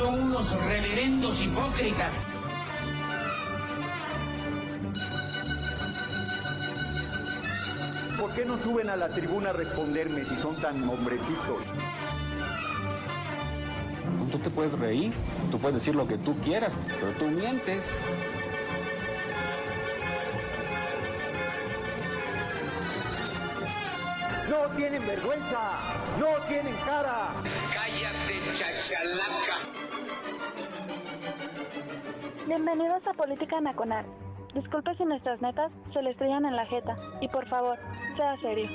Son unos reverendos hipócritas. ¿Por qué no suben a la tribuna a responderme si son tan hombrecitos? Tú te puedes reír, tú puedes decir lo que tú quieras, pero tú mientes. No tienen vergüenza, no tienen cara. Cállate, chachalaca. Bienvenidos a Política Nacional. Disculpe si nuestras netas se le estrellan en la jeta. Y por favor, sea serio.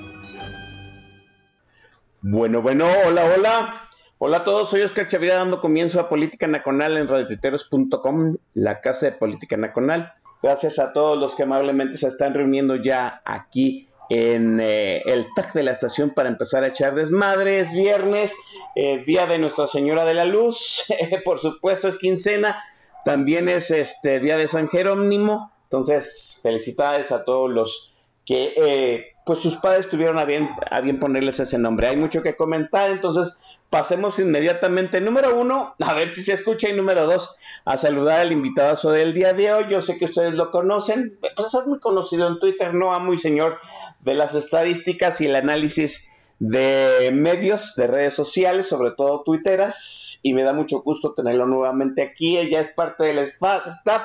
Bueno, bueno, hola, hola. Hola a todos, soy Oscar Chavira dando comienzo a Política Nacional en radiotuiteros.com, la casa de Política Nacional. Gracias a todos los que amablemente se están reuniendo ya aquí en eh, el tag de la estación para empezar a echar desmadres. Viernes, eh, día de Nuestra Señora de la Luz, por supuesto es quincena, también es este día de San Jerónimo. Entonces, felicidades a todos los que eh, pues sus padres tuvieron a bien, a bien ponerles ese nombre. Hay mucho que comentar, entonces pasemos inmediatamente, número uno, a ver si se escucha, y número dos, a saludar al invitado del día de hoy. Yo sé que ustedes lo conocen, pues es muy conocido en Twitter, no amo y señor de las estadísticas y el análisis de medios, de redes sociales, sobre todo twitteras, y me da mucho gusto tenerlo nuevamente aquí. Ella es parte del staff,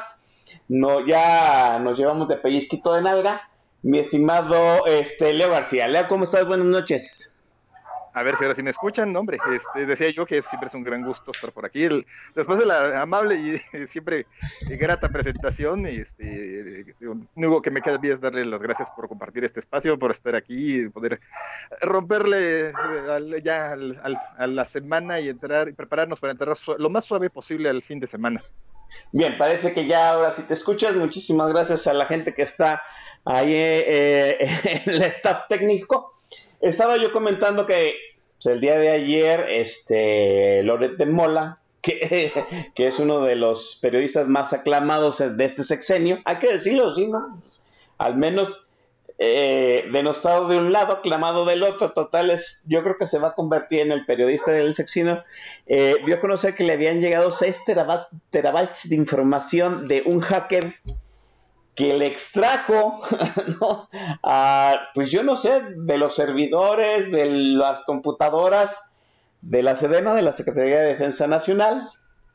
no, ya nos llevamos de pellizquito de nalga. Mi estimado este, Leo García. Leo, ¿cómo estás? Buenas noches. A ver si ahora sí me escuchan, hombre. Este, decía yo que siempre es un gran gusto estar por aquí. después de la amable y siempre grata presentación, este, único que me queda bien es darle las gracias por compartir este espacio, por estar aquí y poder romperle eh, ya a la semana y entrar y prepararnos para entrar lo más suave posible al fin de semana. Bien, parece que ya ahora sí te escuchas. Muchísimas gracias a la gente que está ahí eh, en el staff técnico. Estaba yo comentando que pues, el día de ayer, este, Loret de Mola, que, es uno de los periodistas más aclamados de este sexenio, hay que decirlo, sí, ¿no? Al menos eh, denostado de un lado, aclamado del otro, total, es, yo creo que se va a convertir en el periodista del sexenio. Eh, dio a conocer que le habían llegado 6 terabytes de información de un hacker que le extrajo, pues yo no sé, de los servidores, de las computadoras, de la Sedena, de la Secretaría de Defensa Nacional,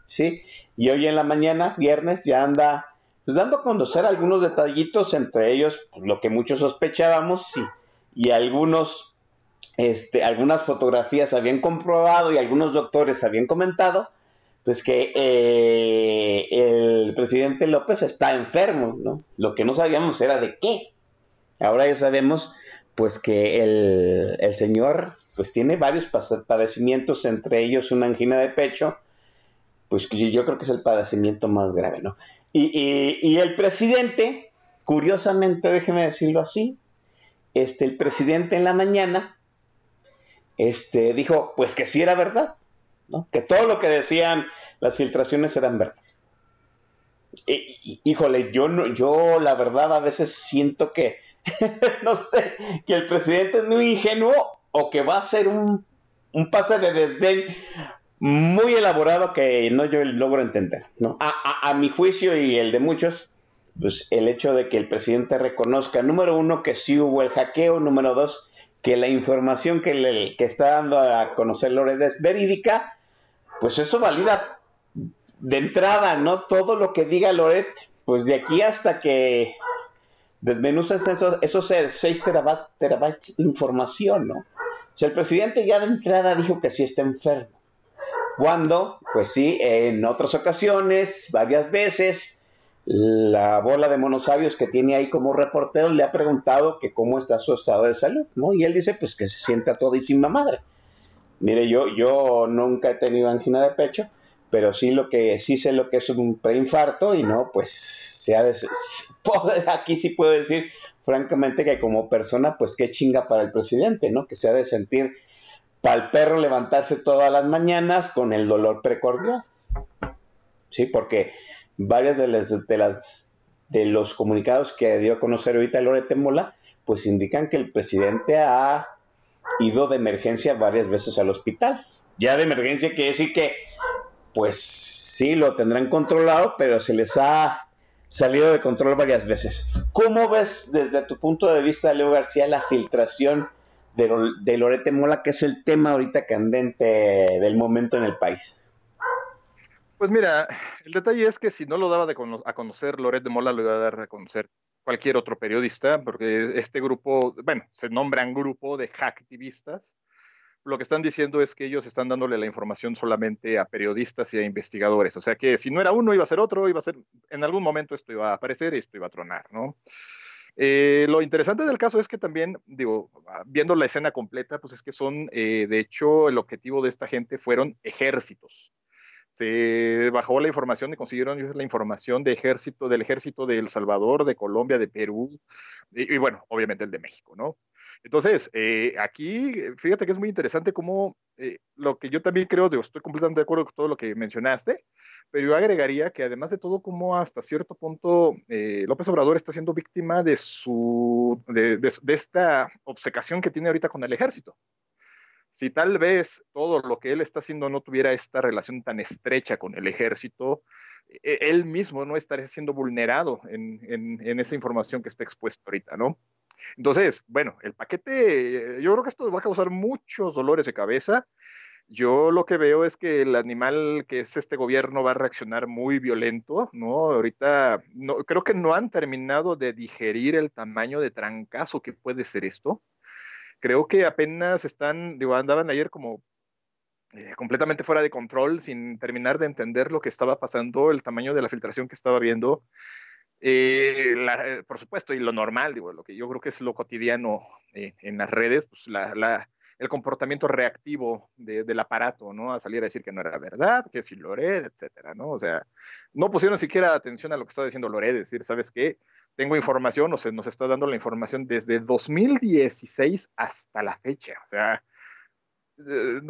¿sí? Y hoy en la mañana, viernes, ya anda pues, dando a conocer algunos detallitos, entre ellos pues, lo que muchos sospechábamos y, y algunos, este, algunas fotografías habían comprobado y algunos doctores habían comentado, pues que eh, el presidente López está enfermo, ¿no? Lo que no sabíamos era de qué. Ahora ya sabemos, pues que el, señor, pues tiene varios padecimientos, entre ellos una angina de pecho, pues yo, yo creo que es el padecimiento más grave, ¿no? Y, y, el presidente, curiosamente, déjeme decirlo así, este, el presidente en la mañana, este, dijo, pues que sí era verdad, que todo lo que decían las filtraciones eran verdad. híjole, yo, no, yo la verdad a veces siento que, no sé, que el presidente es muy ingenuo o que va a ser un, un pase de desdén muy elaborado que no yo logro entender. ¿no? A, mi juicio y el de muchos, pues el hecho de que el presidente reconozca, número uno, que sí hubo el hackeo, número dos, que la información que, le, que está dando a conocer Loret es verídica, pues eso valida de entrada, ¿no? Todo lo que diga Loret, pues de aquí hasta que desmenuzas esos, esos 6 terabytes de información, ¿no? O el presidente ya de entrada dijo que sí está enfermo. Cuando, pues sí, en otras ocasiones, varias veces, la bola de monosabios que tiene ahí como reportero le ha preguntado que cómo está su estado de salud, ¿no? Y él dice pues que se siente a todísima madre. Mire, yo, yo nunca he tenido angina de pecho, pero sí lo que sí sé lo que es un preinfarto y no, pues se ha de, aquí sí puedo decir francamente que como persona, pues qué chinga para el presidente, ¿no? Que se ha de sentir para el perro levantarse todas las mañanas con el dolor precordial. Sí, porque varias de las, de las de los comunicados que dio a conocer ahorita Lorete Mola, pues indican que el presidente ha ido de emergencia varias veces al hospital. Ya de emergencia quiere decir que pues sí lo tendrán controlado, pero se les ha salido de control varias veces. ¿Cómo ves desde tu punto de vista, Leo García, la filtración de, de Lorete Mola, que es el tema ahorita candente del momento en el país? Pues mira, el detalle es que si no lo daba de a conocer Loret Mola, lo iba a dar a conocer cualquier otro periodista, porque este grupo, bueno, se nombran grupo de hacktivistas. Lo que están diciendo es que ellos están dándole la información solamente a periodistas y a investigadores. O sea que si no era uno, iba a ser otro, iba a ser, en algún momento esto iba a aparecer y esto iba a tronar, ¿no? Eh, lo interesante del caso es que también, digo, viendo la escena completa, pues es que son, eh, de hecho, el objetivo de esta gente fueron ejércitos se bajó la información y consiguieron la información de ejército, del ejército de El Salvador, de Colombia, de Perú, y, bueno, obviamente el de México, ¿no? Entonces, eh, aquí, fíjate que es muy interesante cómo eh, lo que yo también creo, digo, estoy completamente de acuerdo con todo lo que mencionaste, pero yo agregaría que además de todo, como hasta cierto punto eh, López Obrador está siendo víctima de, su, de esta obsecación que tiene ahorita con el ejército si tal vez todo lo que él está haciendo no tuviera esta relación tan estrecha con el ejército, e, él mismo no estaría siendo vulnerado en, esa información que está expuesta ahorita, ¿no? Entonces, bueno, el paquete, yo creo que esto va a causar muchos dolores de cabeza. Yo lo que veo es que el animal que es este gobierno va a reaccionar muy violento, ¿no? Ahorita no, creo que no han terminado de digerir el tamaño de trancazo que puede ser esto creo que apenas están, digo, andaban ayer como eh, completamente fuera de control, sin terminar de entender lo que estaba pasando, el tamaño de la filtración que estaba viendo. Eh, eh, por supuesto, y lo normal, digo, lo que yo creo que es lo cotidiano en las redes, pues la, el comportamiento reactivo del aparato, ¿no? A salir a decir que no era verdad, que si Lored, etcétera, ¿no? O sea, no pusieron siquiera atención a lo que estaba diciendo Lored, decir, ¿sabes qué? Tengo información, o se nos está dando la información desde 2016 hasta la fecha. O sea, eh,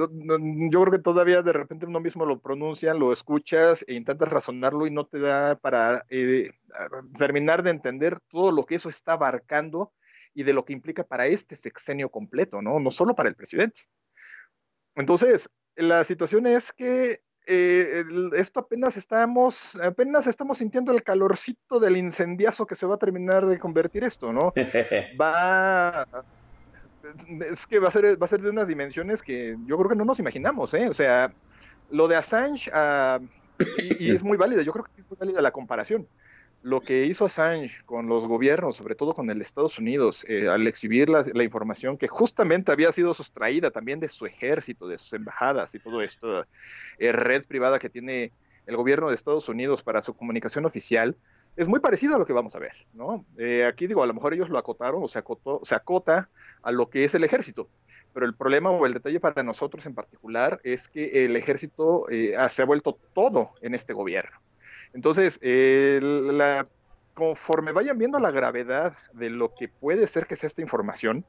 yo creo que todavía de repente uno mismo lo pronuncia, lo escuchas e intentas razonarlo y no te da para eh, terminar de entender todo lo que eso está abarcando y de lo que implica para este sexenio completo, ¿no? No solo para el presidente. Entonces, la situación es que eh, esto apenas estamos, apenas estamos sintiendo el calorcito del incendiazo que se va a terminar de convertir esto, ¿no? va, es que va a ser, va a ser de unas dimensiones que yo creo que no nos imaginamos, ¿eh? O sea, lo de Assange, ah, y, y, es muy válida, yo creo que es muy válida la comparación lo que hizo Assange con los gobiernos, sobre todo con el Estados Unidos, eh, al exhibir la, información que justamente había sido sustraída también de su ejército, de sus embajadas y todo esto, eh, red privada que tiene el gobierno de Estados Unidos para su comunicación oficial, es muy parecido a lo que vamos a ver, ¿no? Eh, aquí digo, a lo mejor ellos lo acotaron o se, acotó, se acota a lo que es el ejército, pero el problema o el detalle para nosotros en particular es que el ejército se ha vuelto todo en este gobierno. Entonces, la, conforme vayan viendo la gravedad de lo que puede ser que sea esta información,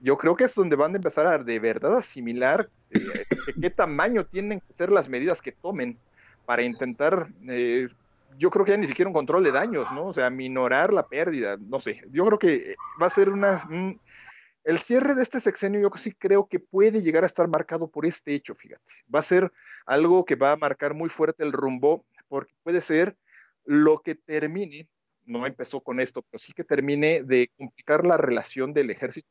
yo creo que es donde van a empezar a de verdad asimilar eh, qué tamaño tienen que ser las medidas que tomen para intentar, eh, yo creo que ya ni siquiera un control de daños, ¿no? O sea, minorar la pérdida, no sé. Yo creo que va a ser una... el cierre de este sexenio yo sí creo que puede llegar a estar marcado por este hecho, fíjate. Va a ser algo que va a marcar muy fuerte el rumbo porque puede ser lo que termine, no empezó con esto, pero sí que termine de complicar la relación del ejército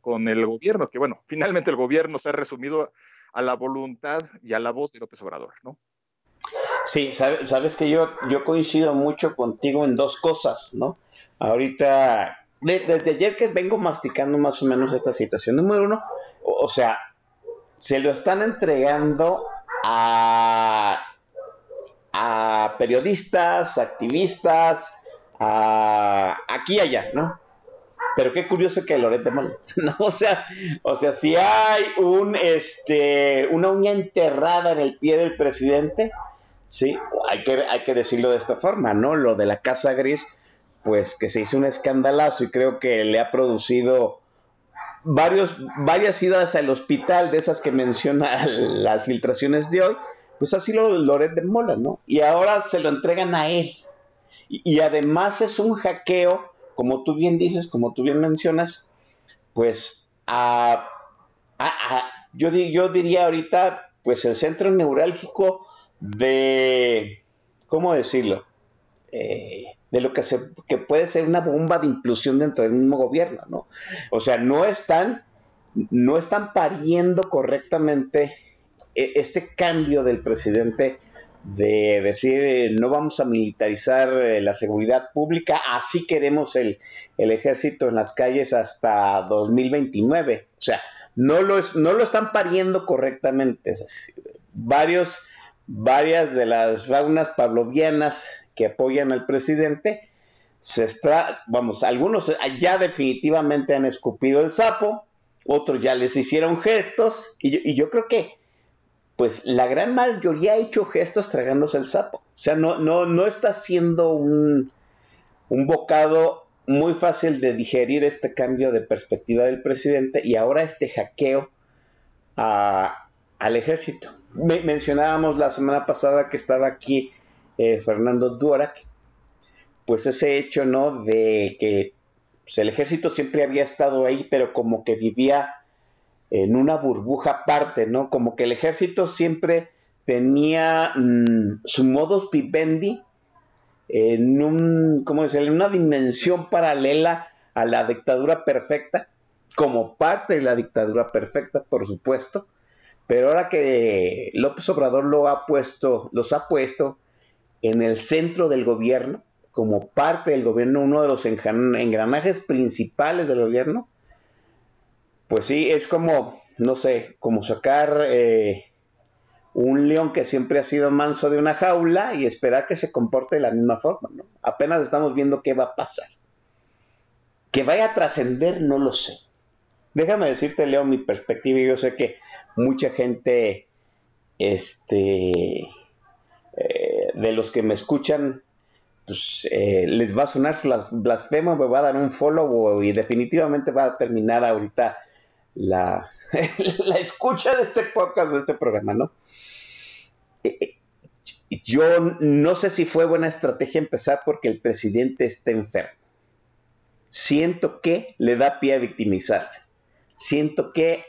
con, el gobierno, que bueno, finalmente el gobierno se ha resumido a la voluntad y a la voz de López Obrador, ¿no? Sí, sabes, que yo, yo coincido mucho contigo en dos cosas, ¿no? Ahorita, desde ayer que vengo masticando más o menos esta situación, número uno, o sea, se lo están entregando a a periodistas, activistas, a aquí y allá, ¿no? Pero qué curioso que Loret de Mola, ¿no? O sea, o sea, si hay un, este, una uña enterrada en el pie del presidente, sí, hay que, hay que decirlo de esta forma, ¿no? Lo de la Casa Gris, pues que se hizo un escandalazo y creo que le ha producido varios, varias idas al hospital de esas que menciona las filtraciones de hoy, pues así lo Loret de Mola, ¿no? Y ahora se lo entregan a él. Y, además es un hackeo, como tú bien dices, como tú bien mencionas, pues a, yo, yo diría ahorita, pues el centro neurálgico de, ¿cómo decirlo? Eh, de lo que, se, puede ser una bomba de inclusión dentro del mismo gobierno, ¿no? O sea, no están, no están pariendo correctamente este cambio del presidente de decir no vamos a militarizar eh, la seguridad pública, así queremos el, el, ejército en las calles hasta 2029. O sea, no lo, no lo están pariendo correctamente. Varios, varias de las faunas pavlovianas que apoyan al presidente, se está, vamos, algunos ya definitivamente han escupido el sapo, otros ya les hicieron gestos, y yo, creo que, pues la gran mayoría ha hecho gestos tragándose el sapo. O sea, no, no, no está siendo un, un bocado muy fácil de digerir este cambio de perspectiva del presidente y ahora este hackeo al ejército. mencionábamos la semana pasada que estaba aquí eh, Fernando Duarac, pues ese hecho, ¿no? De que pues, el ejército siempre había estado ahí, pero como que vivía en una burbuja aparte, ¿no? Como que el ejército siempre tenía mm, su modus vivendi en un, ¿cómo? En una dimensión paralela a la dictadura perfecta, como parte de la dictadura perfecta, por supuesto, pero ahora que López Obrador lo ha puesto, los ha puesto en el centro del gobierno, como parte del gobierno, uno de los engranajes principales del gobierno, pues sí, es como, no sé, como sacar eh, un león que siempre ha sido manso de una jaula y esperar que se comporte de la misma forma, ¿no? Apenas estamos viendo qué va a pasar. Que vaya a trascender, no lo sé. Déjame decirte, Leo, mi perspectiva, y yo sé que mucha gente, este, eh, de los que me escuchan, pues eh, les va a sonar blasfemo, me va a dar un follow y definitivamente va a terminar ahorita la, la escucha de este podcast, de este programa, ¿no? Eh, yo no sé si fue buena estrategia empezar porque el presidente está enfermo. Siento que le da pie a victimizarse. Siento que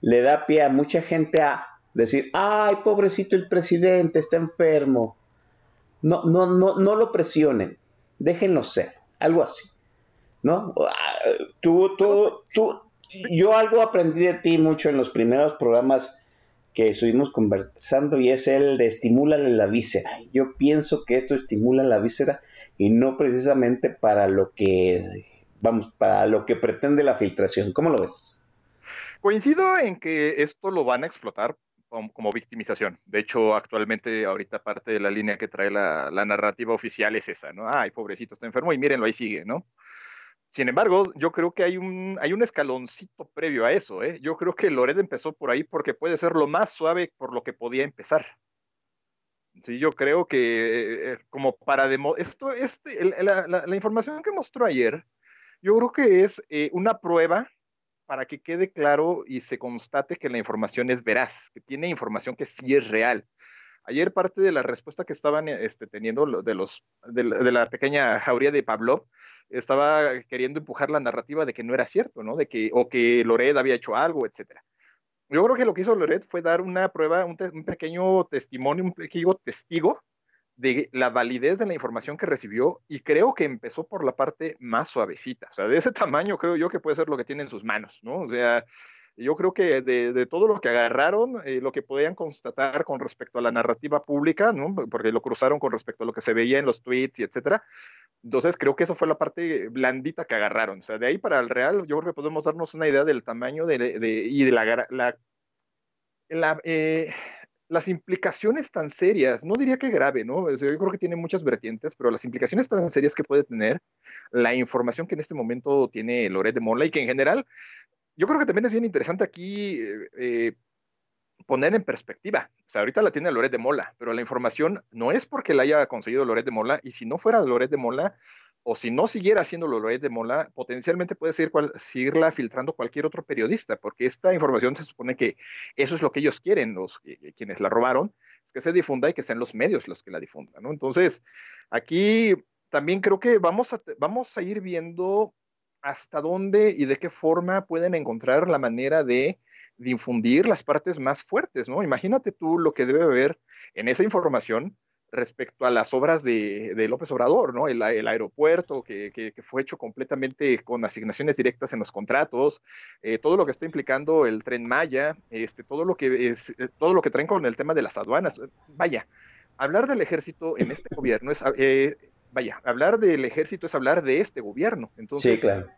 le da pie a mucha gente a decir, ay, pobrecito el presidente, está enfermo. No, no, no, no lo presionen, déjenlo ser, algo así. ¿No? Tú, tú, tú, yo algo aprendí de ti mucho en los primeros programas que estuvimos conversando y es el de estimúlale la víscera. Yo pienso que esto estimula la víscera y no precisamente para lo que, vamos, para lo que pretende la filtración. ¿Cómo lo ves? Coincido en que esto lo van a explotar como, victimización. De hecho, actualmente, ahorita parte de la línea que trae la, narrativa oficial es esa, ¿no? Ay, pobrecito, está enfermo y mírenlo, ahí sigue, ¿no? Sin embargo, yo creo que hay un, hay un escaloncito previo a eso, ¿eh? Yo creo que Lored empezó por ahí porque puede ser lo más suave por lo que podía empezar. Sí, yo creo que eh, como para demo esto, este, la, la, información que mostró ayer, yo creo que es eh, una prueba para que quede claro y se constate que la información es veraz, que tiene información que sí es real. Ayer parte de la respuesta que estaban este, teniendo de, los, de, la, pequeña jauría de Pavlov estaba queriendo empujar la narrativa de que no era cierto, ¿no? De que, o que Lored había hecho algo, etcétera. Yo creo que lo que hizo Lored fue dar una prueba, un, un pequeño testimonio, un pequeño testigo de la validez de la información que recibió y creo que empezó por la parte más suavecita. O sea, de ese tamaño creo yo que puede ser lo que tiene en sus manos, ¿no? O sea, yo creo que de, todo lo que agarraron, eh, lo que podían constatar con respecto a la narrativa pública, ¿no? Porque lo cruzaron con respecto a lo que se veía en los tweets y etcétera. Entonces creo que eso fue la parte blandita que agarraron. O sea, de ahí para el real, yo creo que podemos darnos una idea del tamaño de, y de la, la, la eh, las implicaciones tan serias, no diría que grave, ¿no? yo creo que tiene muchas vertientes, pero las implicaciones tan serias que puede tener la información que en este momento tiene Loret de Mola y que en general, yo creo que también es bien interesante aquí eh, poner en perspectiva. O sea, ahorita la tiene Loret de Mola, pero la información no es porque la haya conseguido Loret de Mola, y si no fuera Loret de Mola, o si no siguiera haciendo Loret de Mola, potencialmente puede seguir seguirla filtrando cualquier otro periodista, porque esta información se supone que eso es lo que ellos quieren, los quienes la robaron, es que se difunda y que sean los medios los que la difundan, ¿no? Entonces, aquí también creo que vamos a, vamos a ir viendo hasta dónde y de qué forma pueden encontrar la manera de infundir las partes más fuertes, ¿no? Imagínate tú lo que debe haber en esa información respecto a las obras de, López Obrador, ¿no? El, aeropuerto que, fue hecho completamente con asignaciones directas en los contratos, eh, todo lo que está implicando el tren Maya, este, todo lo que es, eh, todo lo que traen con el tema de las aduanas. Vaya, hablar del ejército en este gobierno es, eh, vaya, hablar del ejército es hablar de este gobierno. Entonces, sí, claro.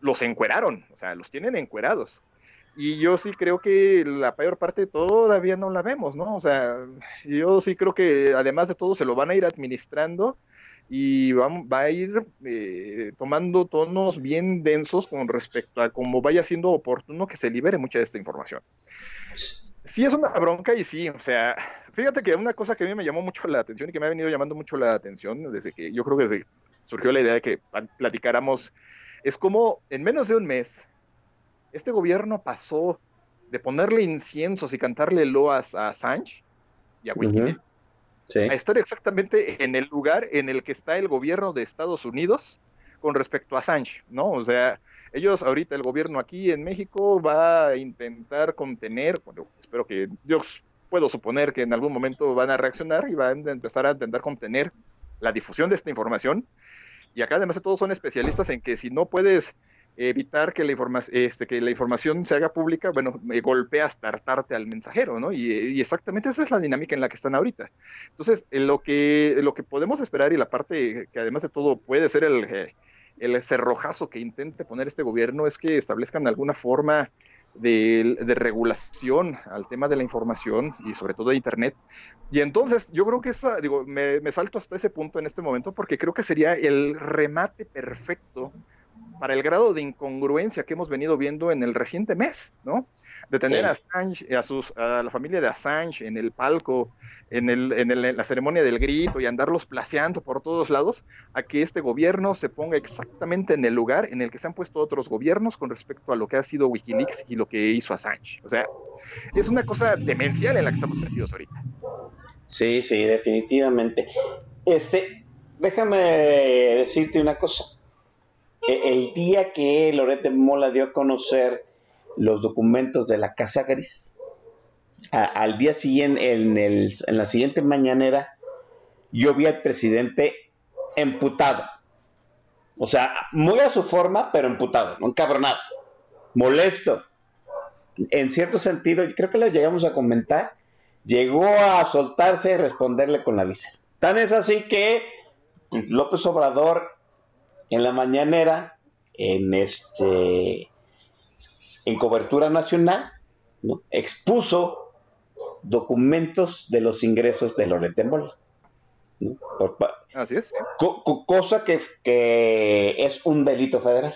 los encueraron, o sea, los tienen encuerados. Y yo sí creo que la peor parte todavía no la vemos, ¿no? O sea, yo sí creo que además de todo se lo van a ir administrando y va, va a ir eh, tomando tonos bien densos con respecto a cómo vaya siendo oportuno que se libere mucha de esta información. Sí, es una bronca y sí, o sea, fíjate que una cosa que a mí me llamó mucho la atención y que me ha venido llamando mucho la atención desde que yo creo que desde surgió la idea de que platicáramos, es como en menos de un mes este gobierno pasó de ponerle inciensos y cantarle loas a Assange y a Wikileaks a estar exactamente en el lugar en el que está el gobierno de Estados Unidos con respecto a Assange, ¿no? O sea, ellos ahorita, el gobierno aquí en México va a intentar contener, espero que yo puedo suponer que en algún momento van a reaccionar y van a empezar a intentar contener la difusión de esta información. Y acá además de todos son especialistas en que si no puedes evitar que la, información este, que la información se haga pública, bueno, me golpeas tartarte al mensajero, ¿no? Y, exactamente esa es la dinámica en la que están ahorita. Entonces, lo que, lo que podemos esperar y la parte que además de todo puede ser el, el cerrojazo que intente poner este gobierno es que establezcan alguna forma de, regulación al tema de la información y sobre todo de Internet. Y entonces yo creo que esa, digo, me salto hasta ese punto en este momento porque creo que sería el remate perfecto para el grado de incongruencia que hemos venido viendo en el reciente mes, ¿no? De tener a Assange, a, sus, a la familia de Assange en el palco, en, el, en, la ceremonia del grito y andarlos placeando por todos lados, a que este gobierno se ponga exactamente en el lugar en el que se han puesto otros gobiernos con respecto a lo que ha sido Wikileaks y lo que hizo Assange. O sea, es una cosa demencial en la que estamos metidos ahorita. Sí, sí, definitivamente. Este, déjame decirte una cosa el día que Lorete Mola dio a conocer los documentos de la Casa Gris, al día siguiente, en, el, en la siguiente mañanera, yo vi al presidente emputado. O sea, muy a su forma, pero emputado, encabronado, molesto. En cierto sentido, creo que lo llegamos a comentar, llegó a soltarse y responderle con la visa. Tan es así que López Obrador en la mañanera, en este en cobertura nacional, expuso documentos de los ingresos de Loret de Mola. Así es. cosa que, que, es un delito federal.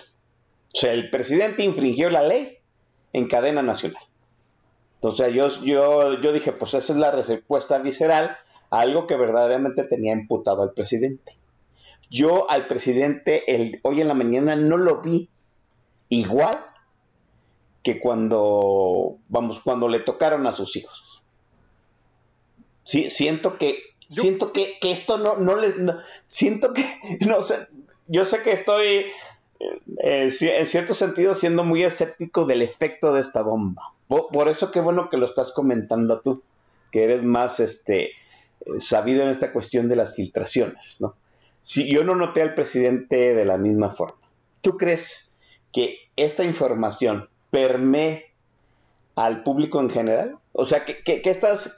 O sea, el presidente infringió la ley en cadena nacional. Entonces yo, yo, yo dije, pues esa es la respuesta visceral a algo que verdaderamente tenía imputado al presidente. Yo al presidente el, hoy en la mañana no lo vi igual que cuando, vamos, cuando le tocaron a sus hijos. Sí, siento que, siento que, esto no, no le, siento que, no sé, yo sé que estoy eh, en cierto sentido siendo muy escéptico del efecto de esta bomba. Por, por, eso qué bueno que lo estás comentando tú, que eres más este sabido en esta cuestión de las filtraciones, ¿no? si yo no noté al presidente de la misma forma. ¿Tú crees que esta información permee al público en general? O sea, que, que, que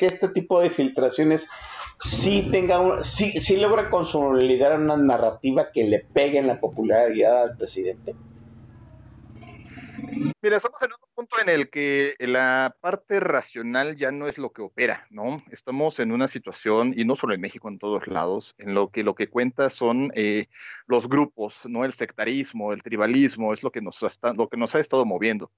este tipo de filtraciones sí tenga un, sí, sí logra consolidar una narrativa que le pegue en la popularidad al presidente. Mira, estamos en un punto en el que la parte racional ya no es lo que opera, ¿no? Estamos en una situación, y no solo en México, en todos lados, en lo que lo que cuenta son eh, los grupos, ¿no? El sectarismo, el tribalismo, es lo que nos, lo que nos ha estado moviendo.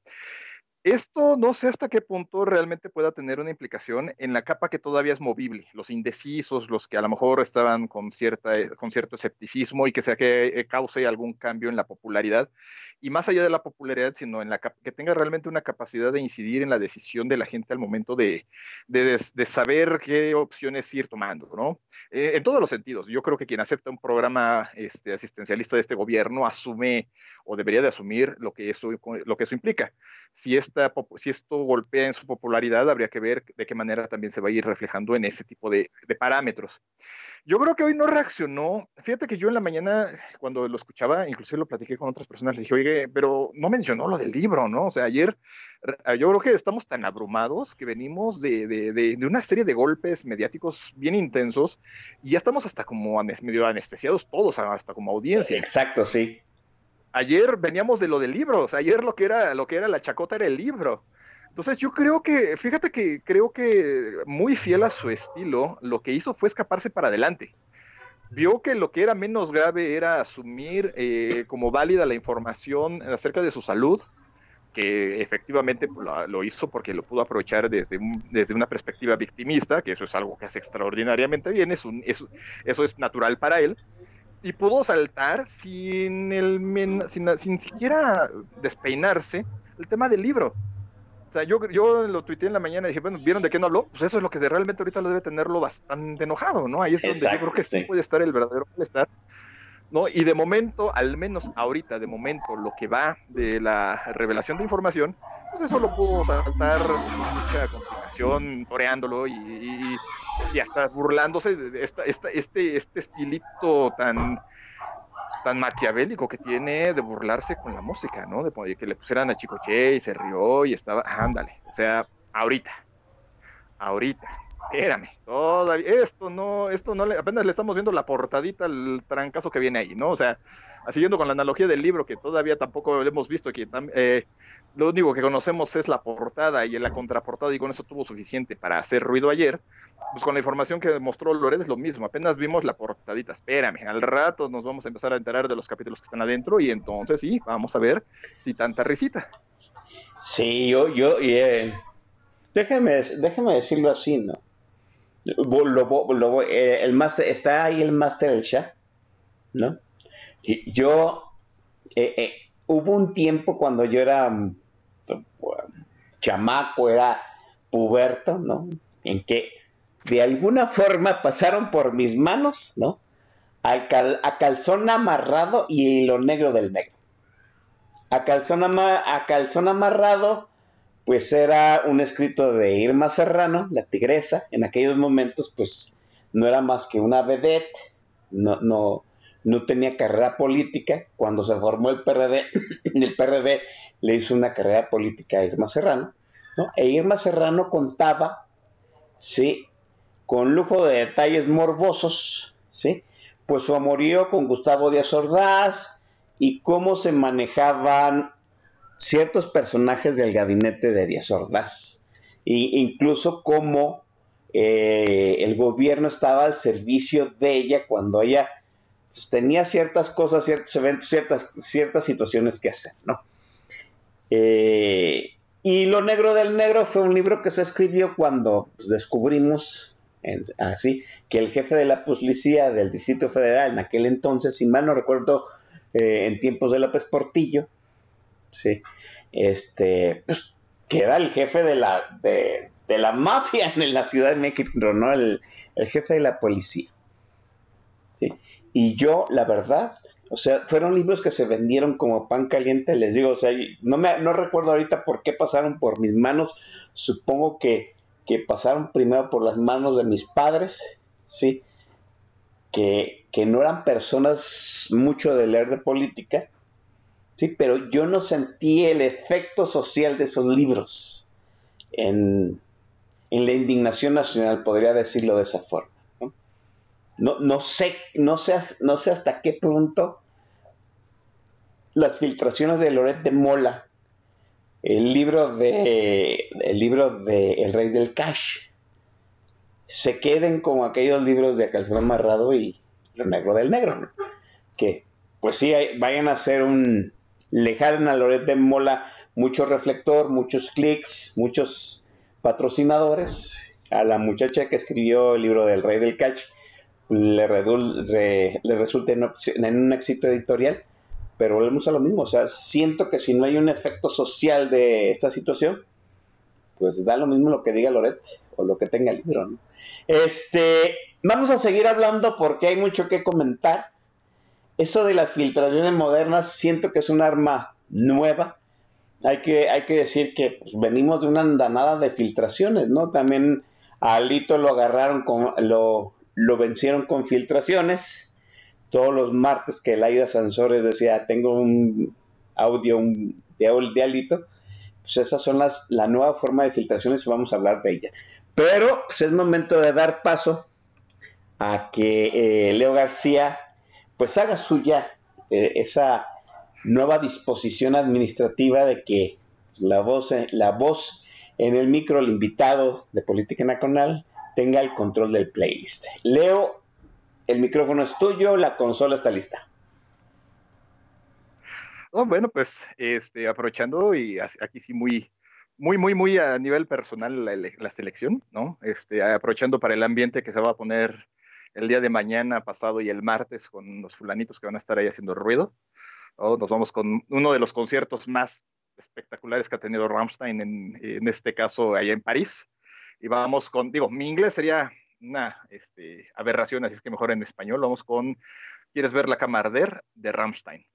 Esto no sé hasta qué punto realmente pueda tener una implicación en la capa que todavía es movible, los indecisos, los que a lo mejor estaban con, cierta, eh, con cierto escepticismo y que sea que eh, cause algún cambio en la popularidad. Y más allá de la popularidad, sino en la que tenga realmente una capacidad de incidir en la decisión de la gente al momento de, de, saber qué opciones ir tomando, ¿no? Eh, en todos los sentidos. Yo creo que quien acepta un programa este, asistencialista de este gobierno asume o debería de asumir lo que eso, lo que eso implica. Si es si esto golpea en su popularidad, habría que ver de qué manera también se va a ir reflejando en ese tipo de, parámetros. Yo creo que hoy no reaccionó. Fíjate que yo en la mañana, cuando lo escuchaba, inclusive lo platiqué con otras personas, le dije, oye, pero no mencionó lo del libro, ¿no? O sea, ayer yo creo que estamos tan abrumados que venimos de, de, una serie de golpes mediáticos bien intensos y ya estamos hasta como medio anestesiados todos, hasta como audiencia. Exacto, sí. Ayer veníamos de lo del libro, o sea, ayer lo que era, lo que era la chacota era el libro. Entonces yo creo que, fíjate que creo que muy fiel a su estilo, lo que hizo fue escaparse para adelante. Vio que lo que era menos grave era asumir eh, como válida la información acerca de su salud, que efectivamente lo, lo, hizo porque lo pudo aprovechar desde, desde una perspectiva victimista, que eso es algo que hace extraordinariamente bien, es un, es, eso es natural para él, y pudo saltar sin, el, sin, sin siquiera despeinarse el tema del libro. O sea, yo, yo lo tuiteé en la mañana y dije, bueno, ¿vieron de qué no habló? Pues eso es lo que realmente ahorita lo debe tenerlo bastante enojado, ¿no? Ahí es donde yo creo que sí, puede estar el verdadero malestar. ¿No? Y de momento, al menos ahorita, de momento, lo que va de la revelación de información, pues eso lo pudo saltar mucha complicación, toreándolo y, y, y, hasta burlándose de esta, esta, este, este estilito tan tan maquiavélico que tiene de burlarse con la música, ¿no? De que le pusieran a Chicoche y se rió y estaba, ándale, o sea, ahorita, ahorita, espérame, todavía, esto no, esto no, le, apenas le estamos viendo la portadita, el trancazo que viene ahí, ¿no? O sea, siguiendo con la analogía del libro que todavía tampoco hemos visto, que eh, lo único que conocemos es la portada y la contraportada y con eso tuvo suficiente para hacer ruido ayer, pues con la información que mostró Loret es lo mismo, apenas vimos la portadita, espérame, al rato nos vamos a empezar a enterar de los capítulos que están adentro y entonces sí, vamos a ver si tanta risita. Sí, yo, yo, eh, déjeme, déjeme decirlo así, ¿no? Lo, eh, el master, está ahí el máster del Shah, ¿no? Y yo, eh, eh, hubo un tiempo cuando yo era mm, chamaco, era puberto, ¿no? En que de alguna forma pasaron por mis manos, ¿no? a calzón amarrado y lo negro del negro. A calzón, a calzón amarrado, pues era un escrito de Irma Serrano, la tigresa. En aquellos momentos, pues no era más que una vedette, no, no, no tenía carrera política. Cuando se formó el PRD, el PRD le hizo una carrera política a Irma Serrano. ¿no? E Irma Serrano contaba, sí, con lujo de detalles morbosos, ¿sí? Pues su amorío con Gustavo Díaz Ordaz y cómo se manejaban ciertos personajes del gabinete de Díaz Ordaz. E incluso cómo eh, el gobierno estaba al servicio de ella cuando ella pues, tenía ciertas cosas, ciertos eventos, ciertas, ciertas situaciones que hacer, ¿no? Eh, y Lo Negro del Negro fue un libro que se escribió cuando pues, descubrimos así que el jefe de la policía del Distrito Federal en aquel entonces, si mal no recuerdo, eh, en tiempos de López Portillo, sí, este, pues, que el jefe de la, de, la mafia en la Ciudad de México, ¿no? El, el jefe de la policía. Y yo, la verdad, o sea, fueron libros que se vendieron como pan caliente, les digo, o sea, no, me, no recuerdo ahorita por qué pasaron por mis manos, supongo que que pasaron primero por las manos de mis padres, ¿sí? Que, que no eran personas mucho de leer de política, ¿sí? Pero yo no sentí el efecto social de esos libros en, en la indignación nacional, podría decirlo de esa forma. ¿no? No, sé, no, sé, no sé hasta qué punto las filtraciones de Loret de Mola el libro de el libro de El Rey del Cash se queden como aquellos libros de Calzón Amarrado y Lo Negro del Negro, que pues sí, vayan a hacer un lejar a Loret de Mola mucho reflector, muchos clics, muchos patrocinadores. A la muchacha que escribió el libro del Rey del Cash le, le resulta en un éxito editorial pero volvemos a lo mismo, o sea, siento que si no hay un efecto social de esta situación, pues da lo mismo lo que diga Loret o lo que tenga el libro, ¿no? Este, vamos a seguir hablando porque hay mucho que comentar. Eso de las filtraciones modernas siento que es un arma nueva hay que, hay que decir que pues, venimos de una andanada de filtraciones, ¿no? También a Alito lo agarraron, con, lo, lo vencieron con filtraciones. Todos los martes que Laida Sansores decía, tengo un audio un, de, Alito, pues esas son las, la nueva forma de filtraciones y vamos a hablar de ella. Pero pues es momento de dar paso a que eh, Leo García pues haga suya eh, esa nueva disposición administrativa de que la voz, la voz en el micro, el invitado de Política Nacional, tenga el control del playlist. Leo, el micrófono es tuyo, la consola está lista. Oh, bueno, pues este, aprovechando y aquí sí muy, muy, muy, muy a nivel personal la, la, selección, ¿no? Este, aprovechando para el ambiente que se va a poner el día de mañana, pasado y el martes con los fulanitos que van a estar ahí haciendo ruido. Nos vamos con uno de los conciertos más espectaculares que ha tenido Rammstein, en, en este caso allá en París. Y vamos con, digo, mi inglés sería una este, aberración, así es que mejor en español. Vamos con ¿Quieres ver la camarder de Rammstein?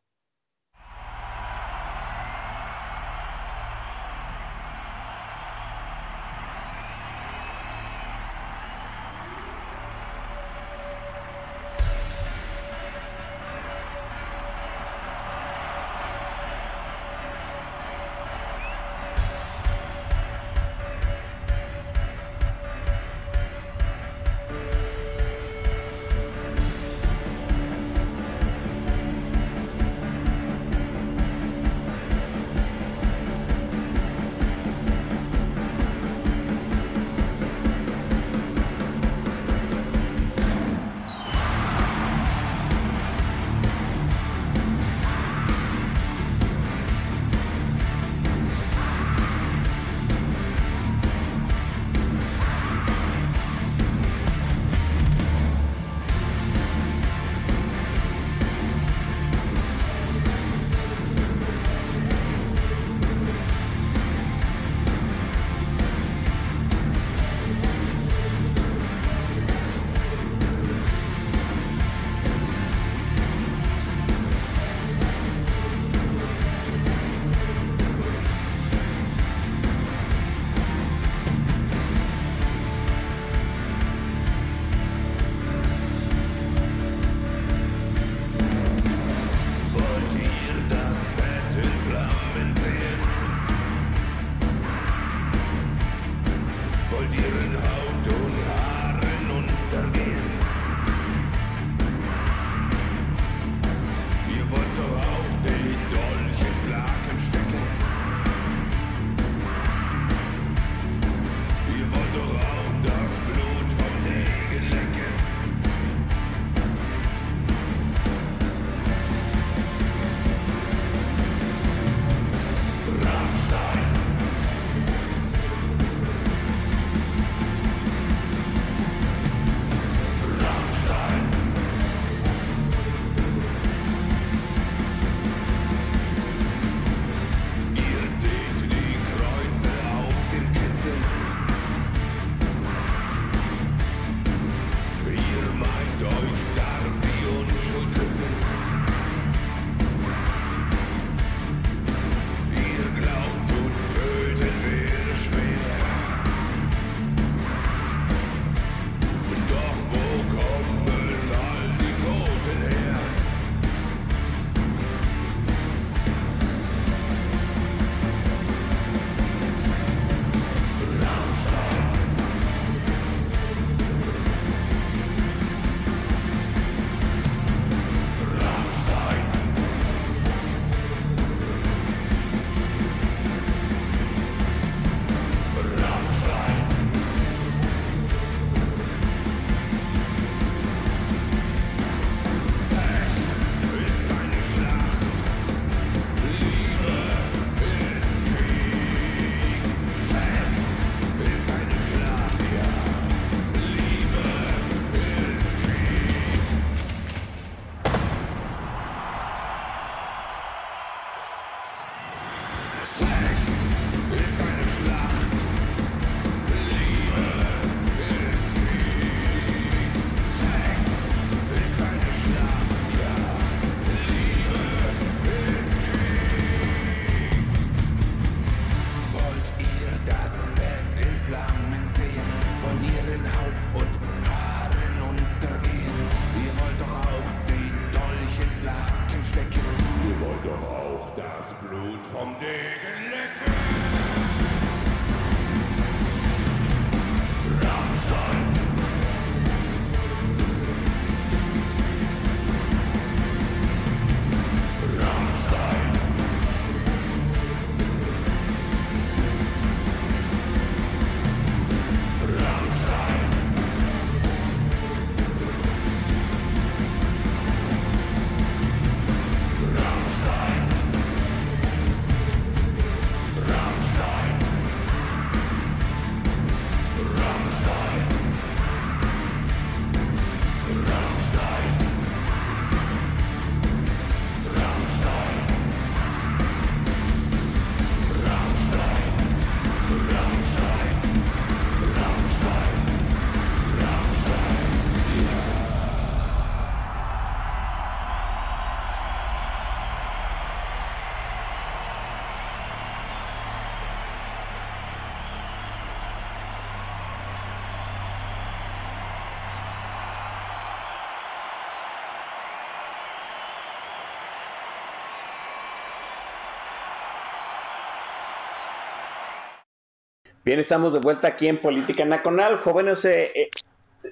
Bien, estamos de vuelta aquí en Política Nacional. Jóvenes, eh, eh,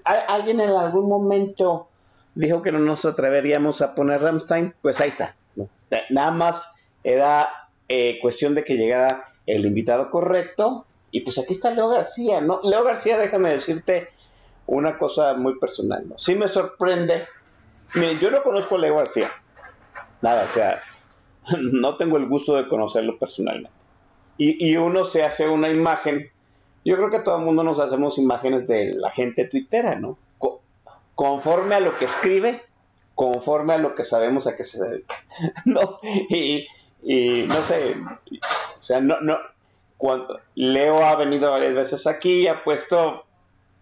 ¿al- ¿alguien en algún momento dijo que no nos atreveríamos a poner Ramstein? Pues ahí está. Eh, Nada más era cuestión de que llegara el invitado correcto. Y pues aquí está Leo García, ¿no? Leo García, déjame decirte una cosa muy personal, ¿no? Sí me sorprende. Miren, yo no conozco a Leo García. Nada, o sea, no tengo el gusto de conocerlo personalmente y, y uno se hace una imagen. Yo creo que todo el mundo nos hacemos imágenes de la gente tuitera, ¿no? Co- conforme a lo que escribe, conforme a lo que sabemos a qué se dedica, ¿no? Y, y no sé, o sea, no, no, cuando Leo ha venido varias veces aquí y ha puesto,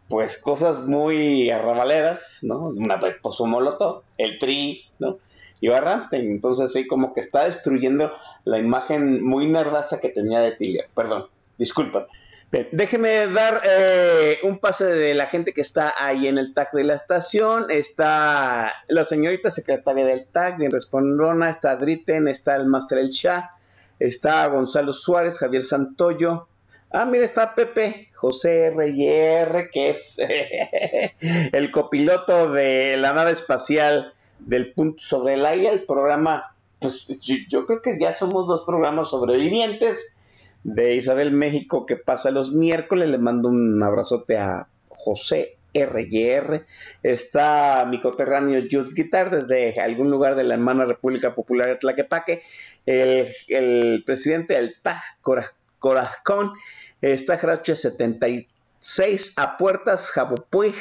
pues, cosas muy arrabaleras, ¿no? Una vez puso Molotov, el Tri, ¿no? Y va Ramstein, entonces sí, como que está destruyendo la imagen muy nerdaza que tenía de Tilia. Perdón, disculpa. Bien, déjeme dar eh, un pase de la gente que está ahí en el tag de la estación. Está la señorita secretaria del tag, bien respondona. Está Dritten, está el Master El Shah, está Gonzalo Suárez, Javier Santoyo. Ah, mira, está Pepe, José R&R, que es el copiloto de la nave espacial del punto sobre el aire, el programa, pues yo, creo que ya somos dos programas sobrevivientes de Isabel México que pasa los miércoles. Le mando un abrazote a José RR. Está mi coterráneo Just Guitar desde algún lugar de la hermana República Popular de Tlaquepaque. El, el presidente del Cora- Corazón, está Jarache 76 a puertas, Jabo Puig,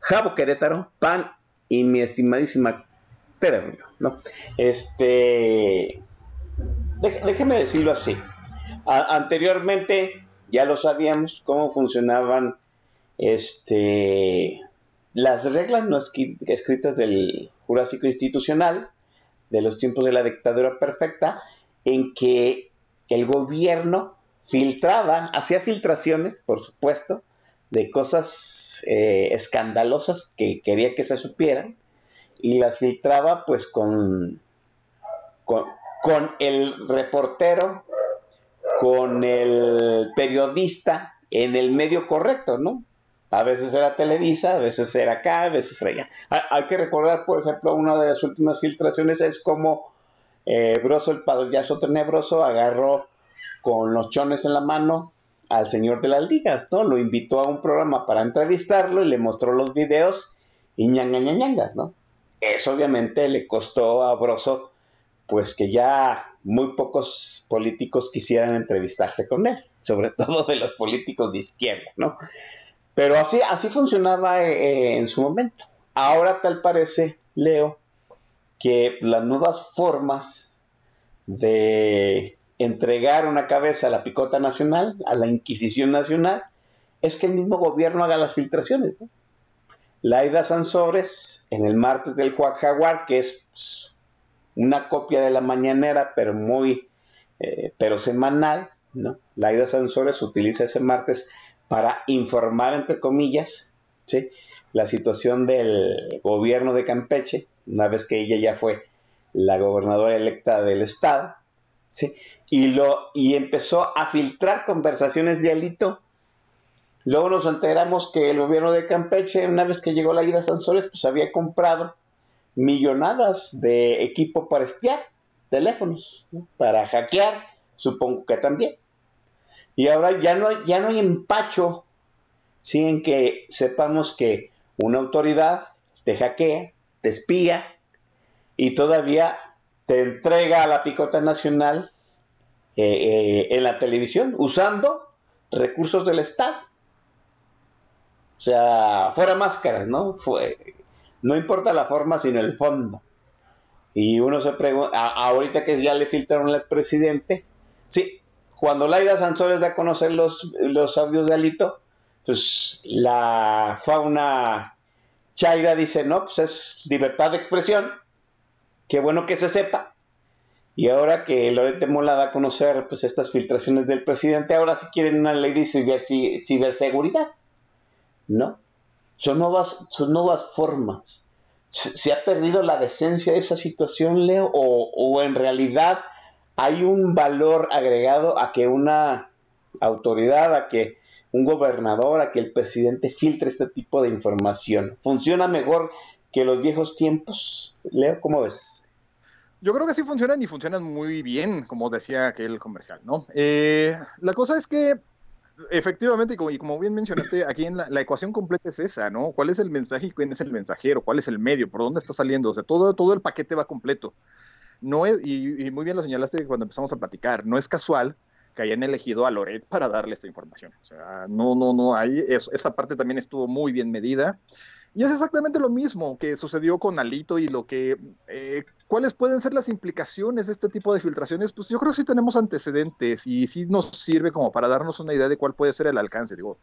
Jabo Querétaro, Pan y mi estimadísima Tere Rubio, ¿no? Este, déjeme decirlo así. Anteriormente ya lo sabíamos cómo funcionaban este, las reglas no escritas del Jurásico Institucional de los tiempos de la dictadura perfecta, en que el gobierno filtraba, hacía filtraciones, por supuesto, de cosas eh, escandalosas que quería que se supieran, y las filtraba pues con, con, con el reportero, con el periodista en el medio correcto, ¿no? A veces era Televisa, a veces era acá, a veces era allá. Hay, que recordar, por ejemplo, una de las últimas filtraciones es como eh, Broso, el payaso tenebroso, agarró con los chones en la mano al señor de las ligas, ¿no? Lo invitó a un programa para entrevistarlo y le mostró los videos y ñangas, ¿no? Eso obviamente le costó a Broso, pues que ya muy pocos políticos quisieran entrevistarse con él, sobre todo de los políticos de izquierda, ¿no? Pero así, así funcionaba eh, en su momento. Ahora tal parece, Leo, que las nuevas formas de entregar una cabeza a la picota nacional, a la Inquisición nacional, es que el mismo gobierno haga las filtraciones. ¿no? Laida Sansores, en el martes del Juan Jaguar, que es pues, una copia de la mañanera, pero muy, eh, pero semanal, ¿no? Laida Sansores utiliza ese martes para informar, entre comillas, ¿sí? la situación del gobierno de Campeche, una vez que ella ya fue la gobernadora electa del estado, ¿sí? Y, lo, y empezó a filtrar conversaciones de Alito. Luego nos enteramos que el gobierno de Campeche, una vez que llegó la ida a Sanzores, pues había comprado millonadas de equipo para espiar, teléfonos, ¿no? para hackear, supongo que también. Y ahora ya no, ya no hay empacho, ¿sí? En que sepamos que una autoridad te hackea, te espía y todavía te entrega a la picota nacional eh, eh, en la televisión usando recursos del Estado. O sea, fuera máscaras, ¿no? Fue, no importa la forma, sino el fondo. Y uno se pregunta, ahorita que ya le filtraron al presidente, sí, cuando Laida Sansores da a conocer los, los audios de Alito, pues la fauna Chaira dice, no, pues es libertad de expresión, qué bueno que se sepa. Y ahora que Lorete Mola da a conocer pues estas filtraciones del presidente, ahora sí quieren una ley de ciber, ciberseguridad. No, son nuevas, son nuevas formas. ¿Se, ¿Se, ha perdido la decencia de esa situación, Leo? ¿O, o en realidad hay un valor agregado a que una autoridad, a que un gobernador, a que el presidente filtre este tipo de información. ¿Funciona mejor que los viejos tiempos? Leo, ¿cómo ves? Yo creo que sí funcionan y funcionan muy bien, como decía aquel comercial, ¿no? Eh, la cosa es que, efectivamente, y como, bien mencionaste, aquí en la, ecuación completa es esa, ¿no? ¿Cuál es el mensaje y quién es el mensajero? ¿Cuál es el medio? ¿Por dónde está saliendo? O sea, todo, todo el paquete va completo. No es, y, muy bien lo señalaste cuando empezamos a platicar, no es casual que hayan elegido a Loret para darle esta información. O sea, no, no, no, ahí es, esa parte también estuvo muy bien medida. Y es exactamente lo mismo que sucedió con Alito y lo que, eh, ¿cuáles pueden ser las implicaciones de este tipo de filtraciones? Pues yo creo que sí tenemos antecedentes y sí nos sirve como para darnos una idea de cuál puede ser el alcance. Digo,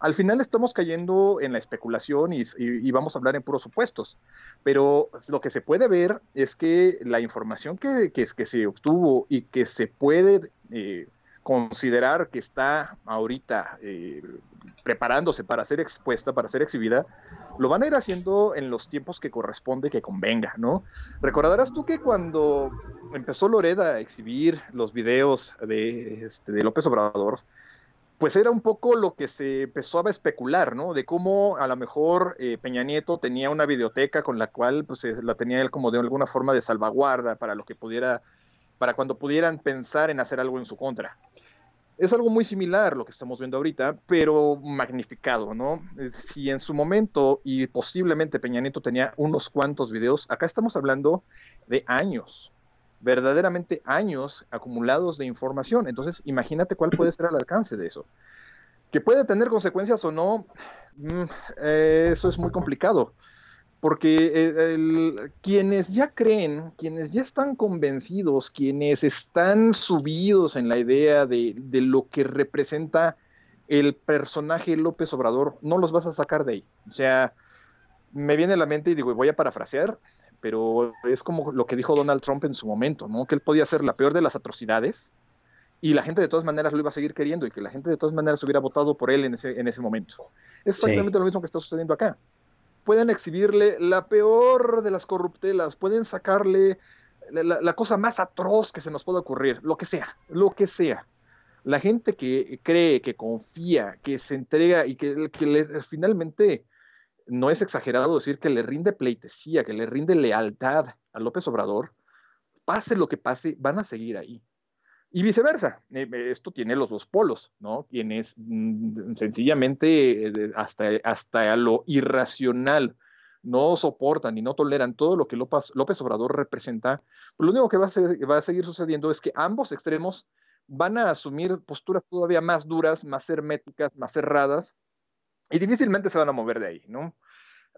al final estamos cayendo en la especulación y, y, vamos a hablar en puros supuestos, pero lo que se puede ver es que la información que, que, que se obtuvo y que se puede eh, considerar que está ahorita eh, preparándose para ser expuesta, para ser exhibida, lo van a ir haciendo en los tiempos que corresponde, que convenga, ¿no? Recordarás tú que cuando empezó Loreda a exhibir los videos de, este, de López Obrador, pues era un poco lo que se empezó a especular, ¿no? De cómo a lo mejor eh, Peña Nieto tenía una videoteca con la cual pues eh, la tenía él como de alguna forma de salvaguarda para lo que pudiera, para cuando pudieran pensar en hacer algo en su contra. Es algo muy similar lo que estamos viendo ahorita, pero magnificado, ¿no? Si en su momento y posiblemente Peña Nieto tenía unos cuantos videos, acá estamos hablando de años, verdaderamente años acumulados de información. Entonces, imagínate cuál puede ser el alcance de eso. Que puede tener consecuencias o no, eh, eso es muy complicado. Porque el, el, quienes ya creen, quienes ya están convencidos, quienes están subidos en la idea de, de lo que representa el personaje López Obrador, no los vas a sacar de ahí. O sea, me viene a la mente y digo, voy a parafrasear, pero es como lo que dijo Donald Trump en su momento, ¿no? Que él podía ser la peor de las atrocidades y la gente de todas maneras lo iba a seguir queriendo y que la gente de todas maneras hubiera votado por él en ese, en ese momento. Es exactamente sí. lo mismo que está sucediendo acá. Pueden exhibirle la peor de las corruptelas, pueden sacarle la, cosa más atroz que se nos pueda ocurrir, lo que sea, lo que sea. La gente que cree, que confía, que se entrega y que, que le, finalmente no es exagerado decir que le rinde pleitesía, que le rinde lealtad a López Obrador, pase lo que pase, van a seguir ahí. Y viceversa, esto tiene los dos polos, ¿no? Quienes mm, sencillamente eh, hasta, hasta lo irracional no soportan y no toleran todo lo que López, López Obrador representa, pues lo único que va a, ser, va a seguir sucediendo es que ambos extremos van a asumir posturas todavía más duras, más herméticas, más cerradas, y difícilmente se van a mover de ahí, ¿no?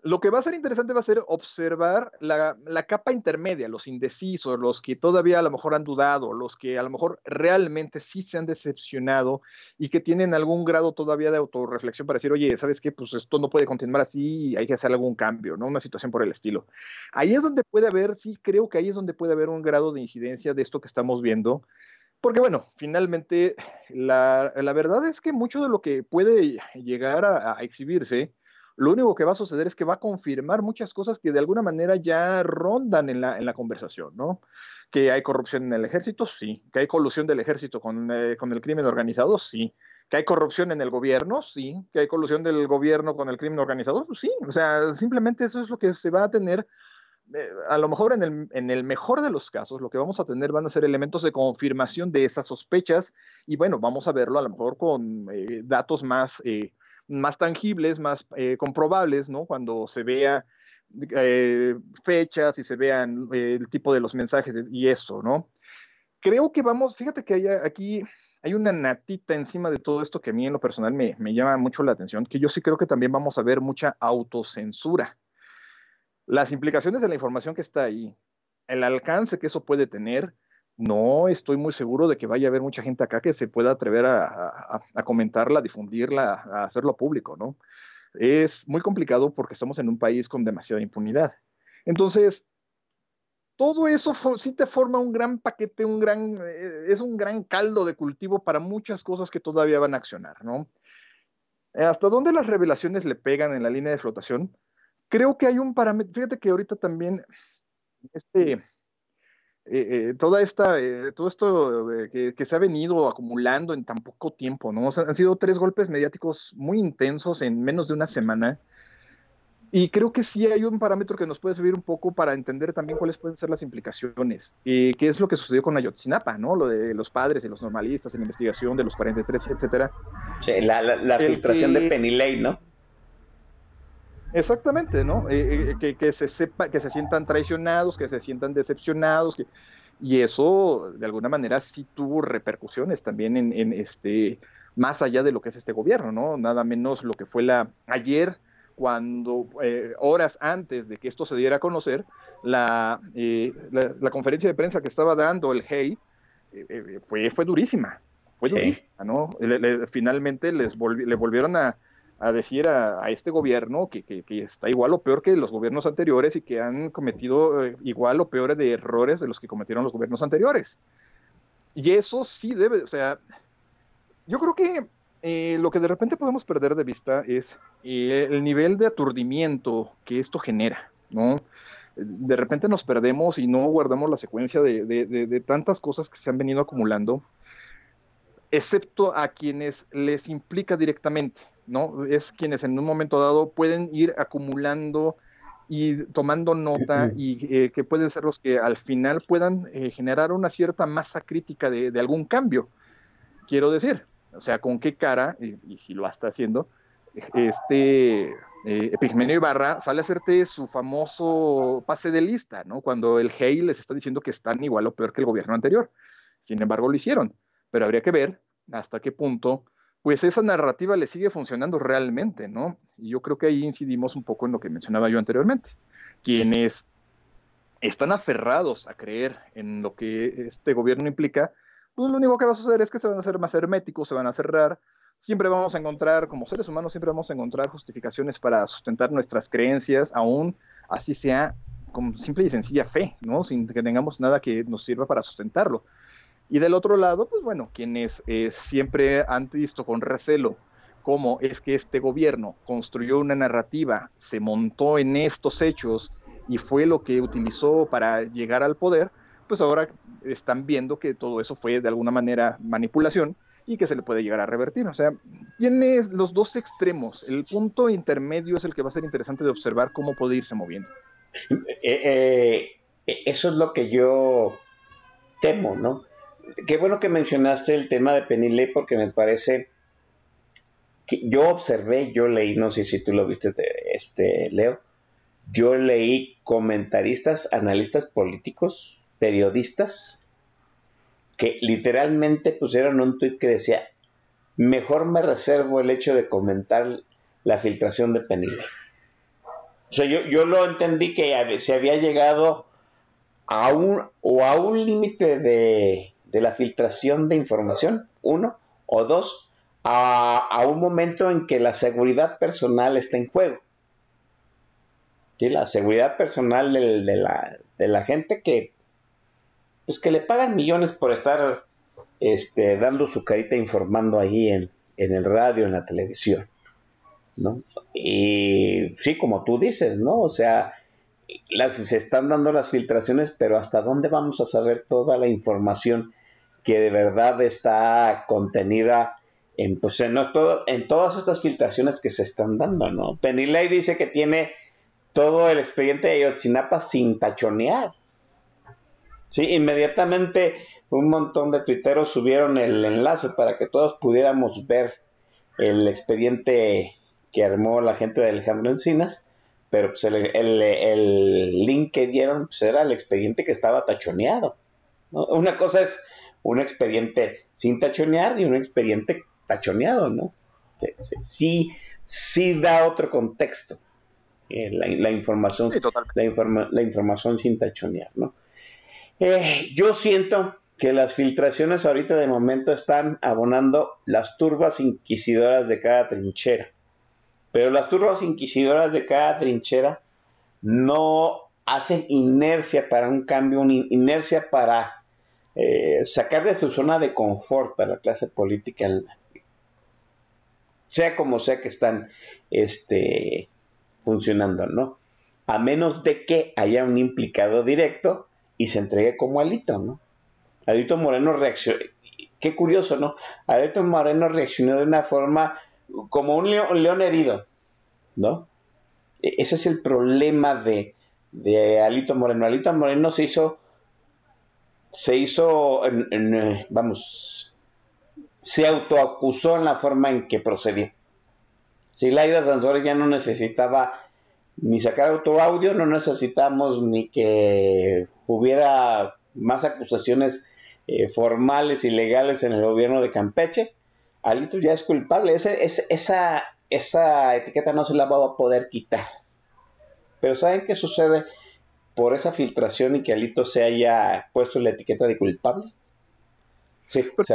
Lo que va a ser interesante va a ser observar la, la, capa intermedia, los indecisos, los que todavía a lo mejor han dudado, los que a lo mejor realmente sí se han decepcionado y que tienen algún grado todavía de autorreflexión para decir, oye, ¿sabes qué? Pues esto no puede continuar así y hay que hacer algún cambio, ¿no? Una situación por el estilo. Ahí es donde puede haber, sí, creo que ahí es donde puede haber un grado de incidencia de esto que estamos viendo, porque bueno, finalmente la, la, verdad es que mucho de lo que puede llegar a, a, exhibirse lo único que va a suceder es que va a confirmar muchas cosas que de alguna manera ya rondan en la, en la conversación, ¿no? Que hay corrupción en el ejército, sí. Que hay colusión del ejército con, eh, con el crimen organizado, sí. Que hay corrupción en el gobierno, sí. Que hay colusión del gobierno con el crimen organizado, sí. O sea, simplemente eso es lo que se va a tener eh, a lo mejor en el, en el, mejor de los casos, lo que vamos a tener van a ser elementos de confirmación de esas sospechas y bueno, vamos a verlo a lo mejor con eh, datos más, más tangibles, más eh, comprobables, ¿no? Cuando se vea eh, fechas y se vean el tipo de los mensajes y eso, ¿no? Creo que vamos, fíjate que hay, aquí hay una natita encima de todo esto que a mí en lo personal me, me llama mucho la atención, que yo sí creo que también vamos a ver mucha autocensura las implicaciones de la información que está ahí, el alcance que eso puede tener, no estoy muy seguro de que vaya a haber mucha gente acá que se pueda atrever a, comentarla, a difundirla, a hacerlo público, ¿no? Es muy complicado porque estamos en un país con demasiada impunidad. Entonces, todo eso sí te forma un gran paquete, un gran, eh, es un gran caldo de cultivo para muchas cosas que todavía van a accionar, ¿no? ¿Hasta dónde las revelaciones le pegan en la línea de flotación? creo que hay un parámetro, fíjate que ahorita también, este, eh, eh, toda esta, eh, todo esto que, que, se ha venido acumulando en tan poco tiempo, ¿no? O sea, han sido tres golpes mediáticos muy intensos en menos de una semana. Y creo que sí hay un parámetro que nos puede servir un poco para entender también cuáles pueden ser las implicaciones. ¿Qué es lo que sucedió con Ayotzinapa, ¿no? Lo de los padres y los normalistas en la investigación de los 43, etcétera. Sí, la, la, la filtración que... de Penny Lane, ¿no? Exactamente, ¿no? Eh, eh, que, que, se sepa, que se sientan traicionados, que se sientan decepcionados, que, y eso de alguna manera sí tuvo repercusiones también en, en, este, más allá de lo que es este gobierno, ¿no? Nada menos lo que fue la ayer cuando eh, horas antes de que esto se diera a conocer, la, eh, la, la conferencia de prensa que estaba dando el eh, fue, fue durísima, fue sí. durísima, ¿no? Le, le, finalmente les volvi le volvieron a, a decir a, a este gobierno que, que, que, está igual o peor que los gobiernos anteriores y que han cometido eh, igual o peor de errores de los que cometieron los gobiernos anteriores. Y eso sí debe, o sea, yo creo que eh, lo que de repente podemos perder de vista es eh, el nivel de aturdimiento que esto genera, ¿no? De repente nos perdemos y no guardamos la secuencia de, de, de, de tantas cosas que se han venido acumulando, excepto a quienes les implica directamente. ¿No? Es quienes en un momento dado pueden ir acumulando y tomando nota y eh, que pueden ser los que al final puedan eh, generar una cierta masa crítica de, de, algún cambio. Quiero decir, o sea, con qué cara, y, y si lo está haciendo, este eh, Epigmenio Ibarra sale a hacerte su famoso pase de lista, ¿no? Cuando el GEI les está diciendo que están igual o peor que el gobierno anterior. Sin embargo, lo hicieron. Pero habría que ver hasta qué punto pues esa narrativa le sigue funcionando realmente, ¿no? Y yo creo que ahí incidimos un poco en lo que mencionaba yo anteriormente. Quienes están aferrados a creer en lo que este gobierno implica, pues lo único que va a suceder es que se van a hacer más herméticos, se van a cerrar. Siempre vamos a encontrar, como seres humanos, siempre vamos a encontrar justificaciones para sustentar nuestras creencias, aún así sea con simple y sencilla fe, ¿no? Sin que tengamos nada que nos sirva para sustentarlo. Y del otro lado, pues bueno, quienes eh, siempre han visto con recelo cómo es que este gobierno construyó una narrativa, se montó en estos hechos y fue lo que utilizó para llegar al poder, pues ahora están viendo que todo eso fue de alguna manera manipulación y que se le puede llegar a revertir. O sea, tiene los dos extremos. El punto intermedio es el que va a ser interesante de observar cómo puede irse moviendo. Eh, eh, eso es lo que yo temo, ¿no? Qué bueno que mencionaste el tema de Penny porque me parece que yo observé, yo leí, no sé si tú lo viste, este Leo, yo leí comentaristas, analistas políticos, periodistas, que literalmente pusieron un tuit que decía, mejor me reservo el hecho de comentar la filtración de Penny O sea, yo, yo lo entendí que se había llegado a un, o a un límite de, de la filtración de información, uno, o dos, a, a, un momento en que la seguridad personal está en juego. ¿Sí? La seguridad personal de, la, de la gente que, pues que le pagan millones por estar este, dando su carita informando ahí en, en el radio, en la televisión. ¿no? Y sí, como tú dices, ¿no? O sea, las, se están dando las filtraciones, pero ¿hasta dónde vamos a saber toda la información que de verdad está contenida en, pues, en, todo, en todas estas filtraciones que se están dando, ¿no? Penilei dice que tiene todo el expediente de Ayotzinapa sin tachonear. Sí, inmediatamente un montón de tuiteros subieron el enlace para que todos pudiéramos ver el expediente que armó la gente de Alejandro Encinas, pero pues el, el- link que dieron pues, era el expediente que estaba tachoneado. Una cosa es un expediente sin tachonear y un expediente tachoneado, ¿no? Sí, sí, da otro contexto eh, la, la información Sí, la, informa- la información sin tachonear, ¿no? Eh, yo siento que las filtraciones ahorita de momento están abonando las turbas inquisidoras de cada trinchera. Pero las turbas inquisidoras de cada trinchera no hacen inercia para un cambio, una in- inercia para eh, sacar de su zona de confort a la clase política, sea como sea que están este, funcionando, ¿no? A menos de que haya un implicado directo y se entregue como Alito, ¿no? Alito Moreno reaccionó, qué curioso, ¿no? Alito Moreno reaccionó de una forma como un león, herido, ¿no? E- Ese es el problema de, de Alito Moreno. Alito Moreno se hizo, se hizo, en- eh, vamos, se autoacusó en la forma en que procedió. Si Laida Sansores ya no necesitaba ni sacar autoaudio, no necesitamos ni que hubiera más acusaciones eh, formales y legales en el gobierno de Campeche. Alito ya es culpable. Ese- esa, esa etiqueta no se la va a poder quitar. Pero ¿saben qué sucede por esa filtración y que Alito se haya puesto la etiqueta de culpable? Sí, se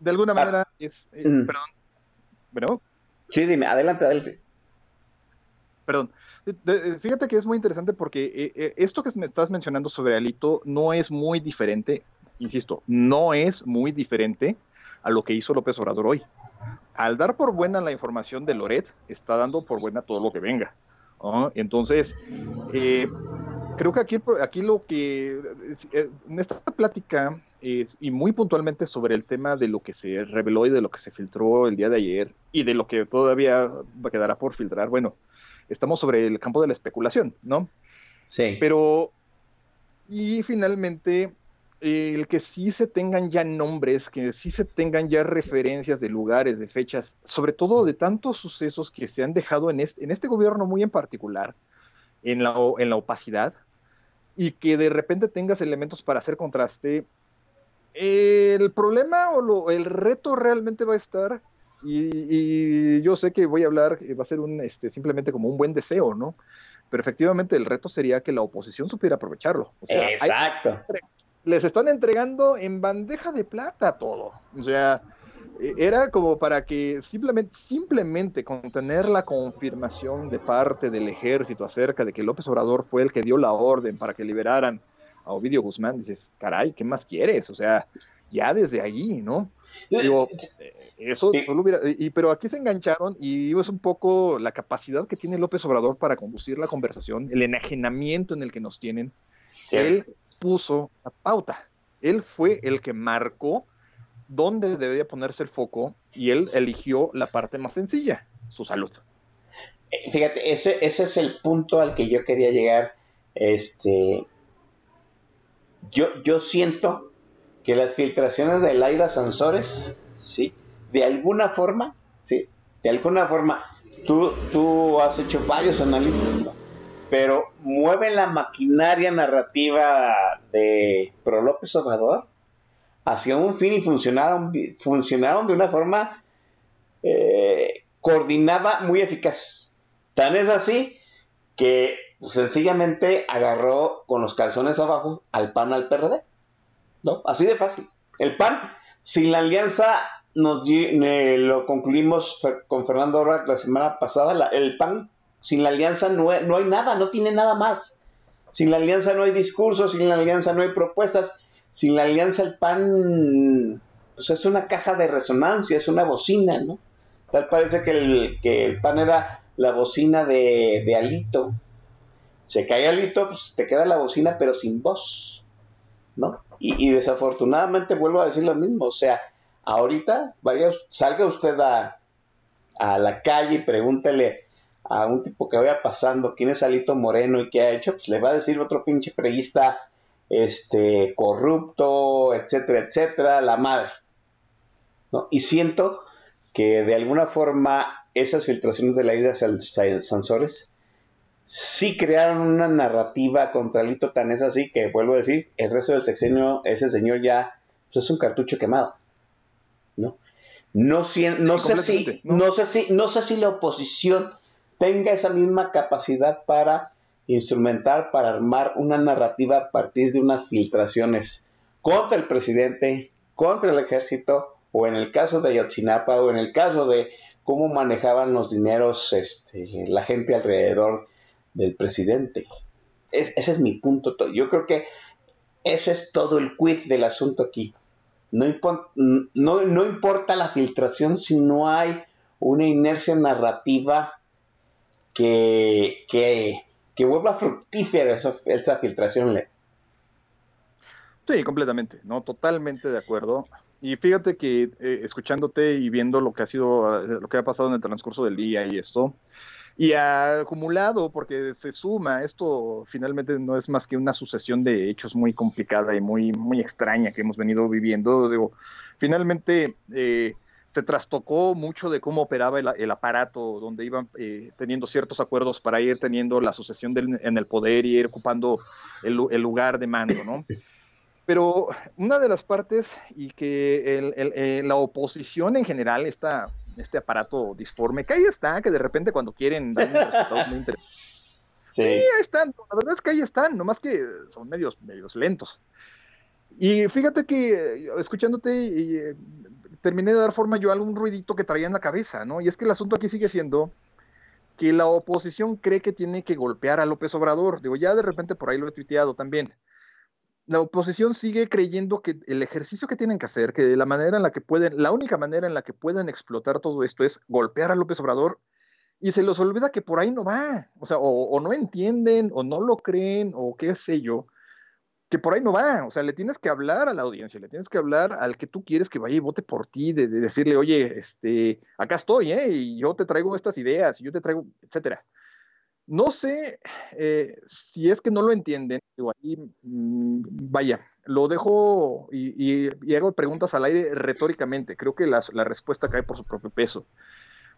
de alguna Ah. manera es. eh, Mm. Perdón. Bueno, Sí, dime, adelante, adelante. perdón. De- de- Fíjate que es muy interesante porque eh, eh, esto que me estás mencionando sobre Alito no es muy diferente, insisto, no es muy diferente a lo que hizo López Obrador hoy. Al dar por buena la información de Loret, está dando por buena todo lo que venga. ¿no? Entonces, eh, creo que aquí, aquí lo que, eh, en esta plática, es- y muy puntualmente sobre el tema de lo que se reveló y de lo que se filtró el día de ayer, y de lo que todavía quedará por filtrar, bueno, estamos sobre el campo de la especulación, ¿no? Sí. Pero, y finalmente, el que sí se tengan ya nombres, que sí se tengan ya referencias de lugares, de fechas, sobre todo de tantos sucesos que se han dejado en este, en este gobierno muy en particular, en la, en la opacidad, y que de repente tengas elementos para hacer contraste, el problema o lo- el reto realmente va a estar, y, y yo sé que voy a hablar, eh, va a ser un, este, simplemente como un buen deseo, ¿no? Pero efectivamente el reto sería que la oposición supiera aprovecharlo. O sea, hay- Exacto. les están entregando en bandeja de plata todo. O sea, era como para que simplemente, simplemente con tener la confirmación de parte del ejército acerca de que López Obrador fue el que dio la orden para que liberaran a Ovidio Guzmán, dices, caray, ¿qué más quieres? O sea, ya desde allí, ¿no? Digo, eh, eso solo hubiera, y, pero aquí se engancharon y es un poco la capacidad que tiene López Obrador para conducir la conversación, el enajenamiento en el que nos tienen. Él puso la pauta. Él fue el que marcó dónde debía ponerse el foco y él eligió la parte más sencilla, su salud. Eh, Fíjate, ese, es el punto al que yo quería llegar. Este, yo, siento que las filtraciones de Laida Sansores, sí, de alguna forma, sí, de alguna forma, tú, tú has hecho varios análisis, pero mueven la maquinaria narrativa de Pro López Obrador hacia un fin y funcionaron, funcionaron de una forma eh, coordinada muy eficaz. Tan es así que pues, sencillamente agarró con los calzones abajo al PAN al PRD. ¿no? Así de fácil. El PAN, sin la alianza, nos lo concluimos con Fernando Orba la semana pasada, el PAN, sin la alianza no, no hay nada, no tiene nada más. Sin la alianza no hay discursos, sin la alianza no hay propuestas, sin la alianza el PAN pues es una caja de resonancia, es una bocina, ¿no? Tal parece que el, que el pan era la bocina de, de Alito. Se cae Alito, pues te queda la bocina, pero sin voz. ¿No? Y, y desafortunadamente vuelvo a decir lo mismo. O sea, ahorita vaya, salga usted a, a la calle y pregúntele a un tipo que vaya pasando quién es Alito Moreno y qué ha hecho, pues le va a decir otro pinche preguista este corrupto, etcétera, etcétera, la madre. ¿no? Y siento que de alguna forma esas filtraciones de la ida de Sansores sí crearon una narrativa contra Alito tan es así que vuelvo a decir, el resto del sexenio, ese señor ya pues, es un cartucho quemado. ¿no? No, si- no, sé si, no sé si, no sé si la oposición tenga esa misma capacidad para instrumentar, para armar una narrativa a partir de unas filtraciones contra el presidente, contra el ejército, o en el caso de Ayotzinapa, o en el caso de cómo manejaban los dineros este, la gente alrededor del presidente. Es- ese es mi punto. to- Yo creo que ese es todo el quid del asunto aquí. No, importa la filtración si no hay una inercia narrativa que, que vuelva fructífera esa, filtración. Le. Sí, completamente, ¿no? Totalmente de acuerdo. Y fíjate que eh, escuchándote y viendo lo que ha sido, eh, lo que ha pasado en el transcurso del día y esto, y acumulado, porque se suma, esto finalmente no es más que una sucesión de hechos muy complicada y muy, muy extraña que hemos venido viviendo. Digo, finalmente eh, se trastocó mucho de cómo operaba el, el aparato, donde iban eh, teniendo ciertos acuerdos para ir teniendo la sucesión del- en el poder y ir ocupando el, lu- el lugar de mando, ¿no? Pero una de las partes y que el- eh, la oposición en general, esta, este aparato disforme, que ahí está, que de repente cuando quieren dan unos resultados muy interesantes. Sí, ahí están, la verdad es que ahí están, nomás que son medios, medios lentos. Y fíjate que escuchándote, eh, terminé de dar forma yo a algún ruidito que traía en la cabeza, ¿no? Y es que el asunto aquí sigue siendo que la oposición cree que tiene que golpear a López Obrador. Digo, ya de repente por ahí lo he tuiteado también la oposición sigue creyendo que el ejercicio que tienen que hacer, que la manera en la que pueden, la única manera en la que pueden explotar todo esto es golpear a López Obrador y se les olvida que por ahí no va, o sea, o no entienden, o no lo creen, o qué sé yo, que por ahí no va, o sea, le tienes que hablar a la audiencia, le tienes que hablar al que tú quieres que vaya y vote por ti, de, de decirle, oye, este, acá estoy, ¿eh? Y yo te traigo estas ideas, y yo te traigo, etcétera. No sé eh, si es que no lo entienden, digo, mm, vaya, lo dejo y, hago preguntas al aire retóricamente, creo que las- la respuesta cae por su propio peso,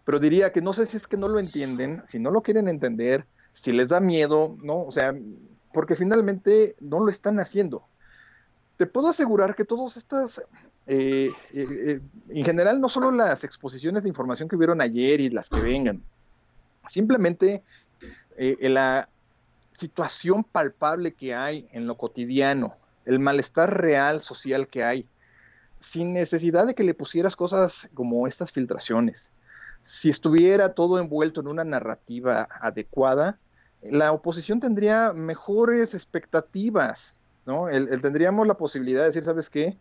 pero diría que no sé si es que no lo entienden, si no lo quieren entender, si les da miedo, ¿no? O sea, porque finalmente no lo están haciendo. Te puedo asegurar que todas estas, eh, eh, eh, en general, no solo las exposiciones de información que vieron ayer y las que vengan, simplemente en la situación palpable que hay en lo cotidiano, el malestar real social que hay, sin necesidad de que le pusieras cosas como estas filtraciones. Si estuviera todo envuelto en una narrativa adecuada, la oposición tendría mejores expectativas, ¿no? El, tendríamos la posibilidad de decir, ¿sabes qué?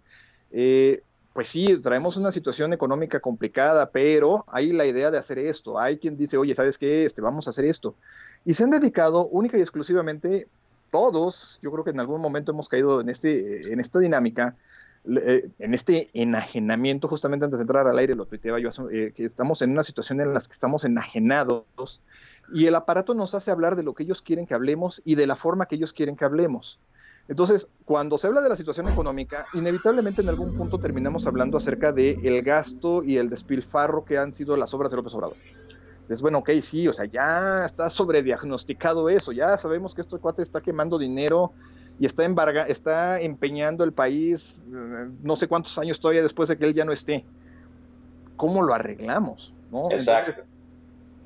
Eh, pues sí, traemos una situación económica complicada, pero hay la idea de hacer esto. Hay quien dice, oye, ¿sabes qué? Este, vamos a hacer esto. Y se han dedicado única y exclusivamente, todos, yo creo que en algún momento hemos caído en, este, en esta dinámica, eh, en este enajenamiento, justamente antes de entrar al aire, lo tuiteaba yo, eh, que estamos en una situación en la que estamos enajenados y el aparato nos hace hablar de lo que ellos quieren que hablemos y de la forma que ellos quieren que hablemos. Entonces, cuando se habla de la situación económica, inevitablemente en algún punto terminamos hablando acerca del el gasto y el despilfarro que han sido las obras de López Obrador. Entonces, bueno, ok, sí, o sea, ya está sobrediagnosticado eso, ya sabemos que este cuate está quemando dinero y está, embarga, está empeñando el país eh, no sé cuántos años todavía después de que él ya no esté. ¿Cómo lo arreglamos? ¿no? Exacto. Entonces,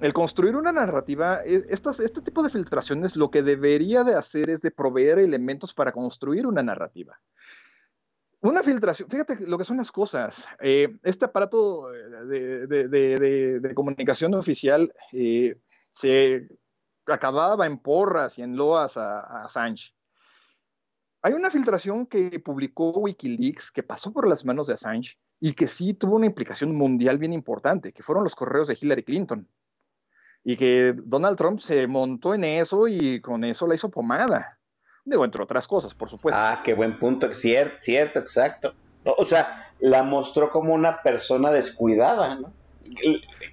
el construir una narrativa, estas, este tipo de filtraciones lo que debería de hacer es de proveer elementos para construir una narrativa. Una filtración, fíjate lo que son las cosas. eh, este aparato eh, de comunicación oficial eh, se acababa en porras y en loas a, a Assange. Hay una filtración que publicó Wikileaks que pasó por las manos de Assange y que sí tuvo una implicación mundial bien importante, que fueron los correos de Hillary Clinton. Y que Donald Trump se montó en eso y con eso la hizo pomada. Digo, entre otras cosas, por supuesto. Ah, qué buen punto, cierto, cierto, exacto. O sea, la mostró como una persona descuidada, ¿no?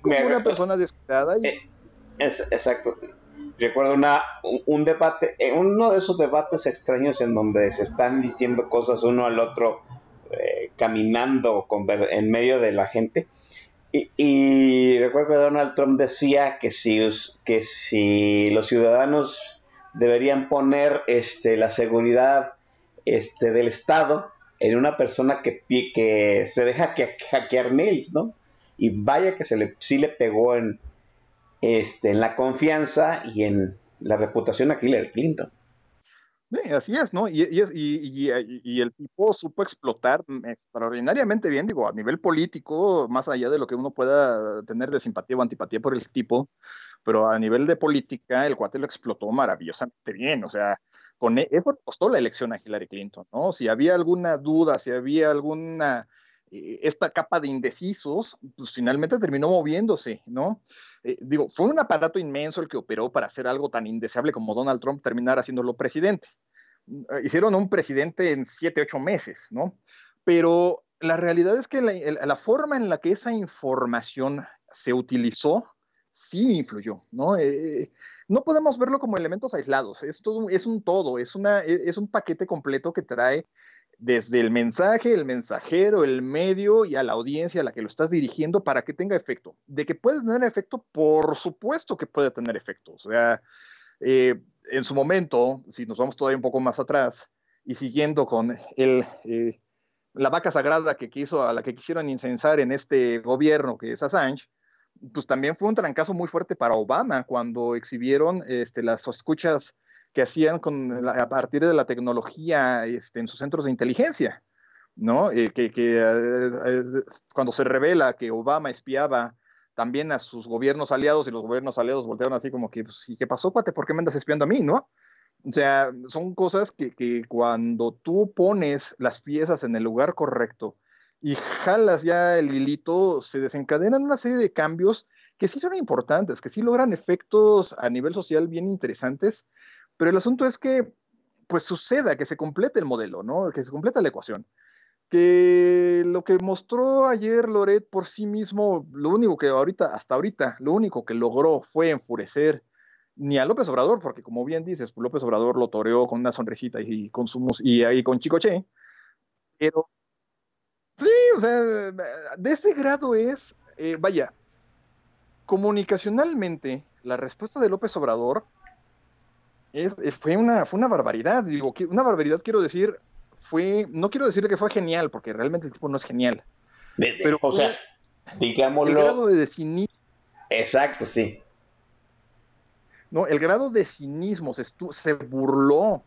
Como una persona descuidada y... Eh, es, exacto. Recuerdo una, un, debate, eh, uno de esos debates extraños en donde se están diciendo cosas uno al otro eh, caminando conver- en medio de la gente. Y, y recuerdo que Donald Trump decía que si, los ciudadanos deberían poner este, la seguridad este, del Estado en una persona que, que se deja que, hackear mails, ¿no? Y vaya que se le, sí le pegó en, este, en la confianza y en la reputación a Hillary Clinton. Sí, así es, ¿no? Y, y es- y- y- y- el tipo supo explotar extraordinariamente bien, digo, a nivel político, más allá de lo que uno pueda tener de simpatía o antipatía por el tipo, pero a nivel de política, el cuate lo explotó maravillosamente bien, o sea, con e- eso costó la elección a Hillary Clinton, ¿no? Si había alguna duda, si había alguna, eh, esta capa de indecisos, pues finalmente terminó moviéndose, ¿no? Eh, digo, fue un aparato inmenso el que operó para hacer algo tan indeseable como Donald Trump terminar haciéndolo presidente. Eh, Hicieron un presidente en siete, ocho meses, ¿no? Pero la realidad es que la, la forma en la que esa información se utilizó sí influyó, ¿no? Eh, no podemos verlo como elementos aislados, es, todo, es un todo, es, una, es es un paquete completo que trae desde el mensaje, el mensajero, el medio y a la audiencia a la que lo estás dirigiendo para que tenga efecto. De que puede tener efecto, por supuesto que puede tener efecto. O sea, eh, en su momento, si nos vamos todavía un poco más atrás y siguiendo con el, eh, la vaca sagrada que quiso, a la que quisieron incensar en este gobierno, que es Assange, pues también fue un trancazo muy fuerte para Obama cuando exhibieron este, las escuchas que hacían con la- a partir de la tecnología este, en sus centros de inteligencia, ¿no? Eh, que que, eh, eh, cuando se revela que Obama espiaba también a sus gobiernos aliados y los gobiernos aliados voltearon así como que, pues, ¿y qué pasó, cuate? ¿Por qué me andas espiando a mí, no? O sea, son cosas que, que cuando tú pones las piezas en el lugar correcto y jalas ya el hilito, se desencadenan una serie de cambios que sí son importantes, que sí logran efectos a nivel social bien interesantes, pero el asunto es que pues suceda, que se complete el modelo, ¿no? Que se complete la ecuación. Que lo que mostró ayer Loret por sí mismo, lo único que ahorita, hasta ahorita, lo único que logró fue enfurecer ni a López Obrador, porque como bien dices, López Obrador lo toreó con una sonrisita y con su y ahí con Chicoche, pero sí, o sea, de ese grado es, eh, vaya, comunicacionalmente, la respuesta de López Obrador es, fue, una, fue una barbaridad. Digo, que- una barbaridad quiero decir, fue, no quiero decir que fue genial, porque realmente el tipo no es genial. De- de- Pero o sea, El digámoslo. grado de cinismo, Exacto, sí. ¿no? El grado de cinismo se, se burló,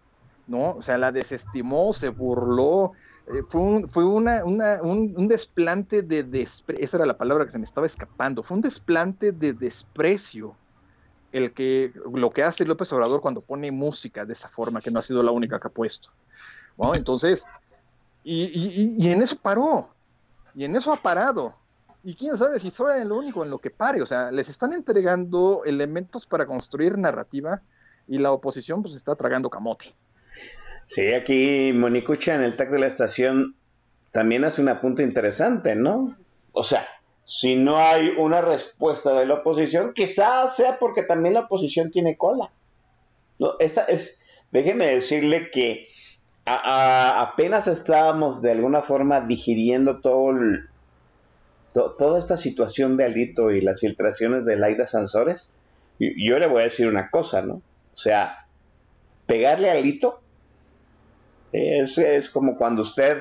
¿no? O sea, la desestimó, se burló. eh, fue un, fue una, una- un, un desplante de desprecio, esa era la palabra que se me estaba escapando, fue un desplante de desprecio el que, lo que hace López Obrador cuando pone música de esa forma, que no ha sido la única que ha puesto. ¿no? Entonces, y, en eso paró, y en eso ha parado. Y quién sabe si soy lo único en lo que pare, o sea, les están entregando elementos para construir narrativa y la oposición pues está tragando camote. Sí, aquí Monicucha en el tag de la estación también hace un apunte interesante, ¿no? O sea, si no hay una respuesta de la oposición, quizás sea porque también la oposición tiene cola. No, esta es, déjeme decirle que a- apenas estábamos de alguna forma digiriendo todo el- to- toda esta situación de Alito y las filtraciones de Laida Sansores. Yo le voy a decir una cosa, ¿no? O sea, pegarle a Alito es, es como cuando usted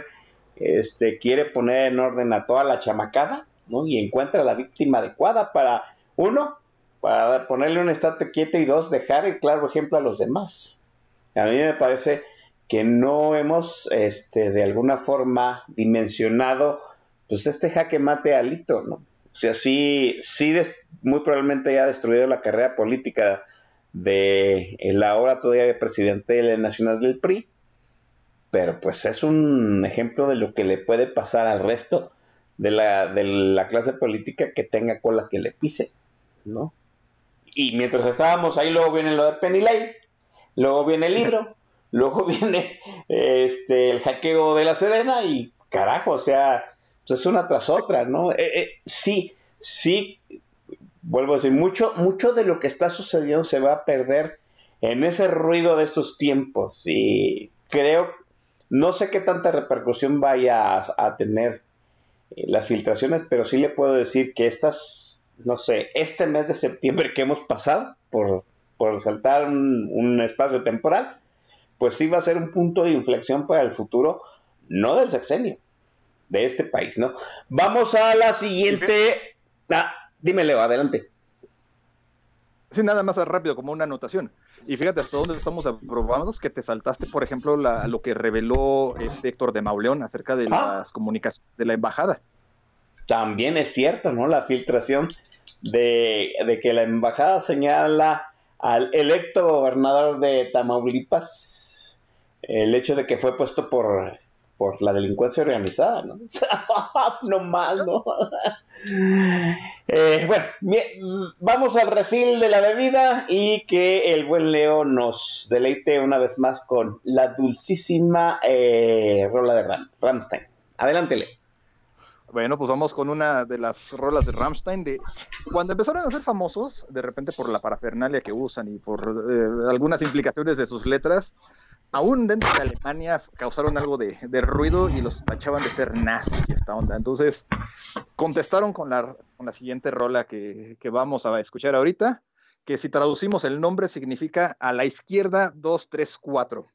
este, quiere poner en orden a toda la chamacada, Y encuentra la víctima adecuada para, uno, para ponerle un estate quieto y dos, dejar el claro ejemplo a los demás. A mí me parece que no hemos, este, de alguna forma, dimensionado, pues, este jaque mate a Alito, ¿no? O sea, sí, sí muy probablemente ya ha destruido la carrera política de el ahora todavía presidente nacional del PRI, pero pues es un ejemplo de lo que le puede pasar al resto de la, de la clase política que tenga cola que le pise, ¿no? Y mientras estábamos ahí, luego viene lo de Penny Lane, luego viene el libro, luego viene este, el hackeo de la Sedena y carajo, o sea, pues es una tras otra, ¿no? Eh, eh, sí, sí, vuelvo a decir, mucho, mucho de lo que está sucediendo se va a perder en ese ruido de estos tiempos y creo, no sé qué tanta repercusión vaya a, a tener las filtraciones, pero sí le puedo decir que estas, no sé, este mes de septiembre que hemos pasado, por, por saltar un, un espacio temporal, pues sí va a ser un punto de inflexión para el futuro, no del sexenio, de este país, ¿no? Vamos a la siguiente. Ah, dime, Leo, adelante. Sí, nada más rápido, como una anotación. Y fíjate hasta dónde estamos aprobados que te saltaste, por ejemplo, la- lo que reveló este Héctor de Mauleón acerca de Ah. las comunicaciones de la embajada. También es cierto, ¿no? La filtración de, de que la embajada señala al electo gobernador de Tamaulipas el hecho de que fue puesto por, por la delincuencia organizada, ¿no? no mal, ¿no? Eh, bueno, mi- vamos al refil de la bebida y que el buen Leo nos deleite una vez más con la dulcísima eh, rola de Ram, Ramstein. Adelante, Leo. Bueno, pues vamos con una de las rolas de Rammstein. De cuando empezaron a ser famosos, de repente por la parafernalia que usan y por eh, algunas implicaciones de sus letras, aún dentro de Alemania causaron algo de, ruido y los tachaban de ser nazis y esta onda. Entonces contestaron con la, con la siguiente rola que, que vamos a escuchar ahorita, que si traducimos el nombre significa a la izquierda 234.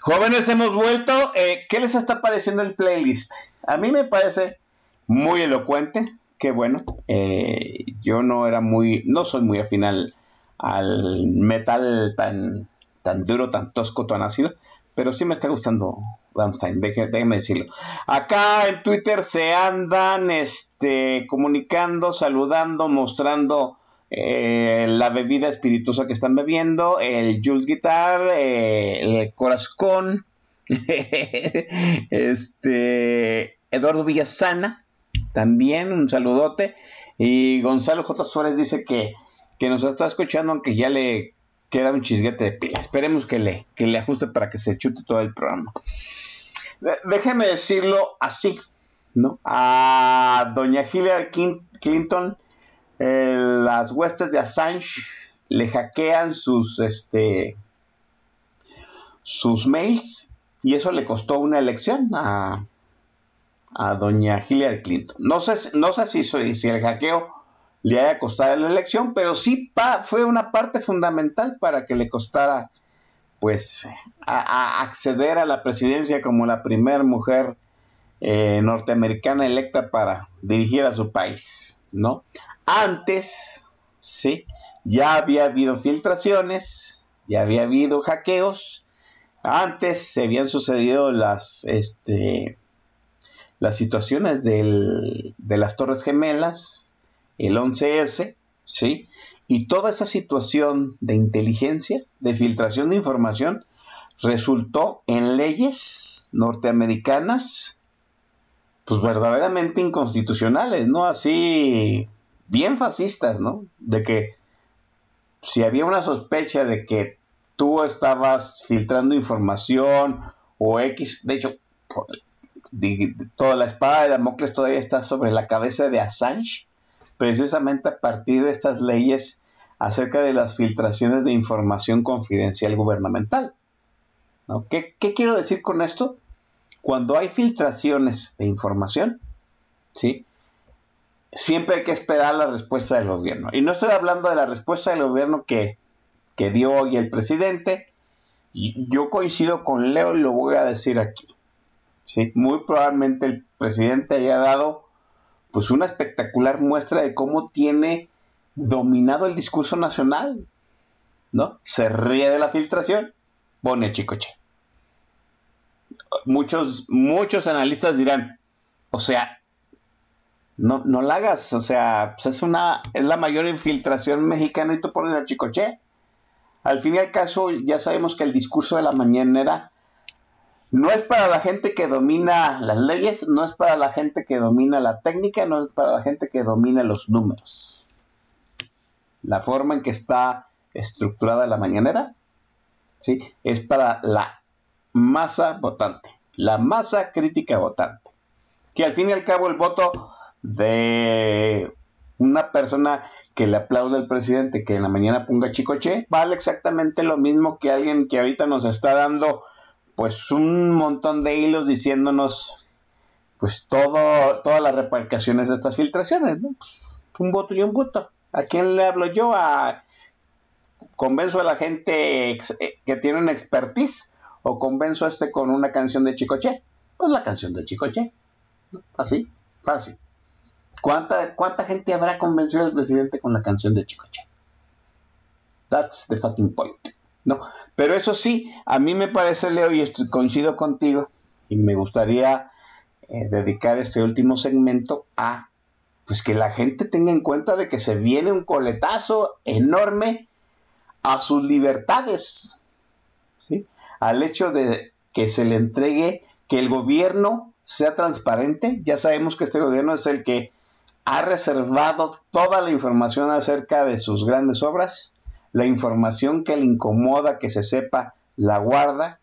Jóvenes, hemos vuelto. Eh, ¿Qué les está pareciendo el playlist? A mí me parece muy elocuente. Qué bueno. Eh, yo no era muy, no soy muy afín al, al metal tan, tan duro, tan tosco, tan ácido. Pero sí me está gustando Rammstein, deje- déjenme decirlo. Acá en Twitter se andan este, comunicando, saludando, mostrando eh, la bebida espirituosa que están bebiendo, el Jules Guitar, eh, el Corazón, este, Eduardo Villasana, también un saludote. Y Gonzalo J. Suárez dice que, que nos está escuchando, aunque ya le queda un chisguete de pila. Esperemos que le, que le ajuste para que se chute todo el programa. Déjeme decirlo así, ¿no? A doña Hillary Clin- Clinton, eh, las huestes de Assange le hackean sus, este, sus mails y eso le costó una elección a, doña Hillary Clinton. No sé, si- el hackeo le haya costado la elección, pero sí pa- fue una parte fundamental para que le costara pues a acceder a la presidencia como la primera mujer eh, norteamericana electa para dirigir a su país, ¿no? Antes, sí, ya había habido filtraciones, ya había habido hackeos, antes se habían sucedido las, este, las situaciones del- de las Torres Gemelas, el 11S, ¿sí? Y toda esa situación de inteligencia, de filtración de información, resultó en leyes norteamericanas, pues verdaderamente inconstitucionales, ¿no? Así, bien fascistas, ¿no? De que si había una sospecha de que tú estabas filtrando información o X, de hecho, toda la espada de Damocles todavía está sobre la cabeza de Assange, precisamente a partir de estas leyes acerca de las filtraciones de información confidencial gubernamental. ¿no? ¿Qué, qué quiero decir con esto? Cuando hay filtraciones de información, ¿sí? siempre hay que esperar la respuesta del gobierno. Y no estoy hablando de la respuesta del gobierno que, que dio hoy el presidente. Yo coincido con Leo y lo voy a decir aquí. ¿sí? Muy probablemente el presidente haya dado pues una espectacular muestra de cómo tiene dominado el discurso nacional, ¿no? Se ríe de la filtración, pone chicoche. Muchos, muchos analistas dirán, o sea, no, no la hagas, o sea, pues es una, es la mayor infiltración mexicana y tú pones a chicoche. Al fin y al caso, ya sabemos que el discurso de la mañanera no es para la gente que domina las leyes, no es para la gente que domina la técnica, no es para la gente que domina los números. La forma en que está estructurada la mañanera, ¿sí? Es para la masa votante, la masa crítica votante. Que al fin y al cabo el voto de una persona que le aplaude al presidente que en la mañana ponga chicoche, vale exactamente lo mismo que alguien que ahorita nos está dando pues un montón de hilos diciéndonos pues todo, todas las repercusiones de estas filtraciones. Pues, un voto y un voto. ¿A quién le hablo yo? A convenzo a la gente eh, que tiene una expertise o convenzo a este con una canción de Chicoche. Pues la canción de Chicoche. Así, fácil. ¿Cuánta, ¿Cuánta gente habrá convencido al presidente con la canción de Chicoche? That's the fucking point. No, pero eso sí, a mí me parece, Leo, y coincido contigo, y me gustaría eh, dedicar este último segmento a pues que la gente tenga en cuenta de que se viene un coletazo enorme a sus libertades, ¿sí? Al hecho de que se le entregue, que el gobierno sea transparente. Ya sabemos que este gobierno es el que ha reservado toda la información acerca de sus grandes obras, la información que le incomoda que se sepa la guarda,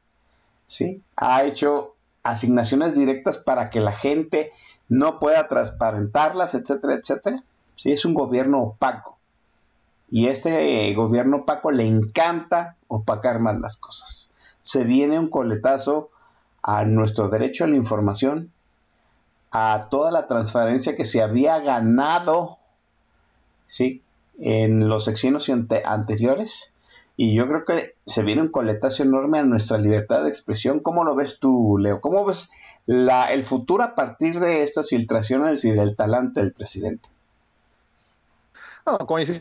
¿sí? Ha hecho asignaciones directas para que la gente no pueda transparentarlas, etcétera, etcétera. Sí, es un gobierno opaco. Y este gobierno opaco le encanta opacar más las cosas. Se viene un coletazo a nuestro derecho a la información, a toda la transparencia que se había ganado, ¿sí? En los sexenios ante- anteriores. y yo creo que se viene un coletazo enorme a nuestra libertad de expresión. ¿Cómo lo ves tú, Leo? ¿Cómo ves la, el futuro a partir de estas filtraciones y del talante del presidente? No, coincido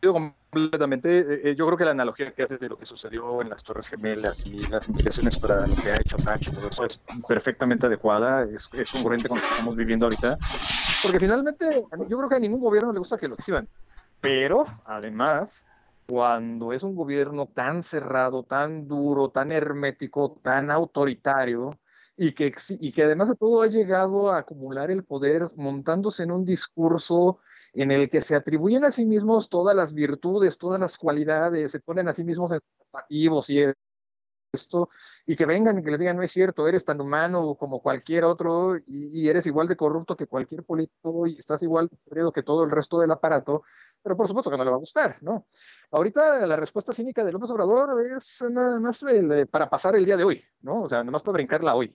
completamente. Eh, eh, yo creo que la analogía que haces de lo que sucedió en las Torres Gemelas y las implicaciones para lo que ha hecho Sánchez, todo eso es perfectamente adecuada, es, es congruente con lo que estamos viviendo ahorita. Porque finalmente, yo creo que a ningún gobierno le gusta que lo exhiban. Pero, además, cuando es un gobierno tan cerrado, tan duro, tan hermético, tan autoritario, y que, y que además de todo ha llegado a acumular el poder montándose en un discurso en el que se atribuyen a sí mismos todas las virtudes, todas las cualidades, se ponen a sí mismos en superlativos y esto, y que vengan y que les digan, no es cierto, eres tan humano como cualquier otro y, eres igual de corrupto que cualquier político y estás igual de que todo el resto del aparato, pero por supuesto que no le va a gustar, ¿no? Ahorita la respuesta cínica de López Obrador es nada más eh, para pasar el día de hoy, ¿no? O sea, nada más para brincarla hoy.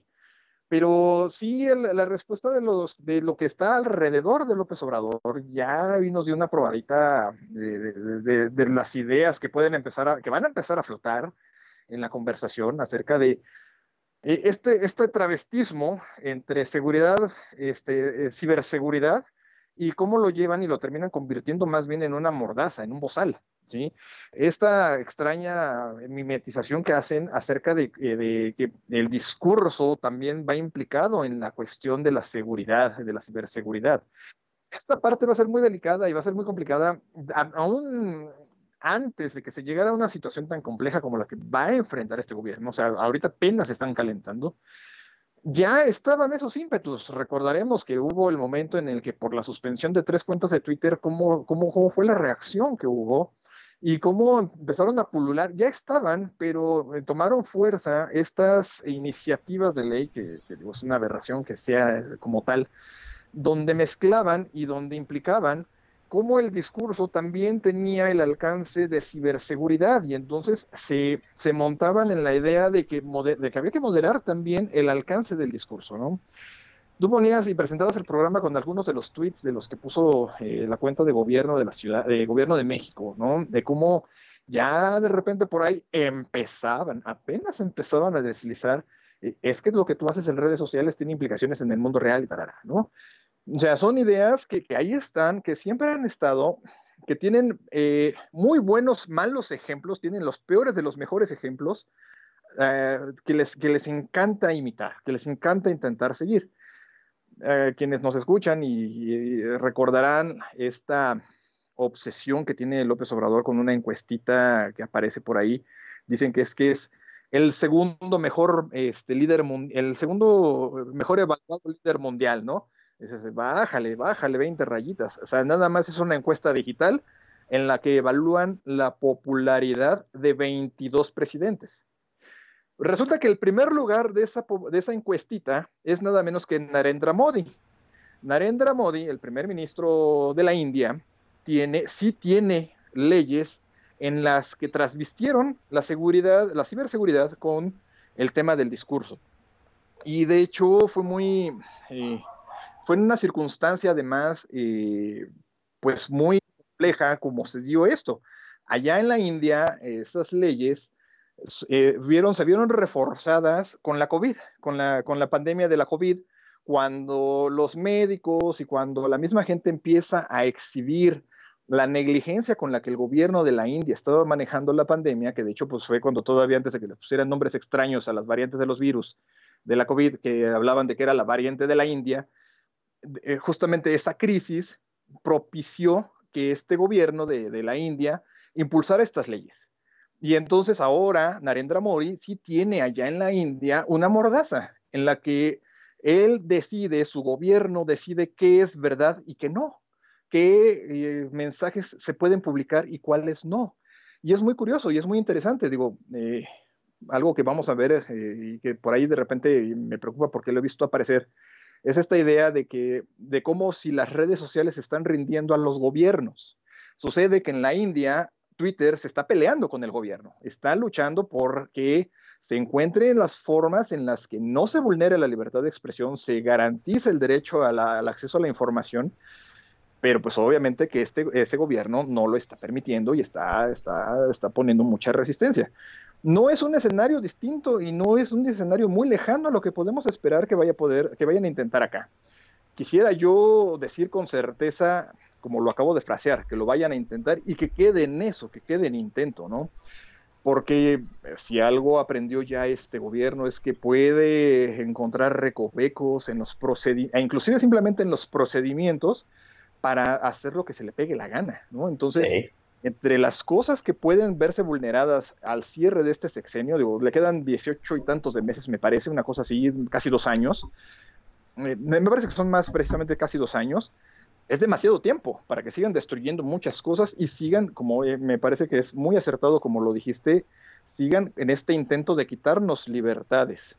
Pero sí, el- la respuesta de, los, de lo que está alrededor de López Obrador ya nos dio una probadita de, de- las ideas que pueden empezar a, que van a empezar a flotar en la conversación acerca de eh, este, este travestismo entre seguridad, este, eh, ciberseguridad y cómo lo llevan y lo terminan convirtiendo más bien en una mordaza, en un bozal. ¿sí? Esta extraña mimetización que hacen acerca de, eh, de que el discurso también va implicado en la cuestión de la seguridad, de la ciberseguridad. Esta parte va a ser muy delicada y va a ser muy complicada, aún antes de que se llegara a una situación tan compleja como la que va a enfrentar este gobierno. O sea, ahorita apenas se están calentando ya estaban esos ímpetus. Recordaremos que hubo el momento en el que por la suspensión de tres cuentas de Twitter, cómo, cómo, cómo fue la reacción que hubo y cómo empezaron a pulular. Ya estaban, pero eh, tomaron fuerza estas iniciativas de ley, que, que es una aberración que sea eh, como tal, donde mezclaban y donde implicaban cómo el discurso también tenía el alcance de ciberseguridad y entonces se, se montaban en la idea de que, había que moderar también el alcance del discurso, ¿no? Tú ponías y presentabas el programa con algunos de los tweets de los que puso eh, la cuenta de gobierno de la ciudad, de gobierno de México, ¿no? De cómo ya de repente por ahí empezaban, apenas empezaban a deslizar, eh, es que lo que tú haces en redes sociales tiene implicaciones en el mundo real y tarara, ¿no? O sea, son ideas que, que ahí están, que siempre han estado, que tienen eh, muy buenos, malos ejemplos, tienen los peores de los mejores ejemplos, eh, que, les, que les encanta imitar, que les encanta intentar seguir. Eh, quienes nos escuchan y, recordarán esta obsesión que tiene López Obrador con una encuestita que aparece por ahí, dicen que es que es el segundo mejor este, líder, el segundo mejor evaluado líder mundial, ¿no? Dices, bájale, bájale 20 rayitas. O sea, nada más es una encuesta digital en la que evalúan la popularidad de 22 presidentes. Resulta que el primer lugar de esa, de esa encuestita es nada menos que Narendra Modi. Narendra Modi, el primer ministro de la India, tiene, sí tiene leyes en las que transvistieron la seguridad, la ciberseguridad con el tema del discurso. Y de hecho fue muy, eh, fue en una circunstancia además, eh, pues muy compleja como se dio esto. Allá en la India, esas leyes eh, vieron, se vieron reforzadas con la COVID, con la, con la pandemia de la COVID, cuando los médicos y cuando la misma gente empieza a exhibir la negligencia con la que el gobierno de la India estaba manejando la pandemia, que de hecho pues fue cuando todavía antes de que le pusieran nombres extraños a las variantes de los virus de la COVID, que hablaban de que era la variante de la India, eh, justamente esa crisis propició que este gobierno de, de la India impulsara estas leyes. Y entonces ahora Narendra Modi sí tiene allá en la India una mordaza en la que él decide, su gobierno decide qué es verdad y qué no, qué eh, mensajes se pueden publicar y cuáles no. Y es muy curioso y es muy interesante, digo, eh, algo que vamos a ver y que por ahí de repente me preocupa porque lo he visto aparecer, es esta idea de que de cómo si las redes sociales están rindiendo a los gobiernos. Sucede que en la India Twitter se está peleando con el gobierno, está luchando por que se encuentren las formas en las que no se vulnere la libertad de expresión, se garantice el derecho al acceso a la información, pero pues obviamente que este, ese gobierno no lo está permitiendo y está, está, está poniendo mucha resistencia. No es un escenario distinto y no es un escenario muy lejano a lo que podemos esperar que, vaya a poder, que vayan a intentar acá. Quisiera yo decir con certeza, como lo acabo de frasear, que lo vayan a intentar y que quede en eso, que quede en intento, ¿no? Porque si algo aprendió ya este gobierno es que puede encontrar recovecos en los procedimientos, inclusive simplemente en los procedimientos, para hacer lo que se le pegue la gana, ¿no? Entonces, Sí. Entre las cosas que pueden verse vulneradas al cierre de este sexenio, digo, le quedan 18 y tantos de meses, me parece, una cosa así, casi dos años, eh, me parece que son más precisamente casi dos años, es demasiado tiempo para que sigan destruyendo muchas cosas y sigan, como eh, me parece que es muy acertado como lo dijiste, sigan en este intento de quitarnos libertades.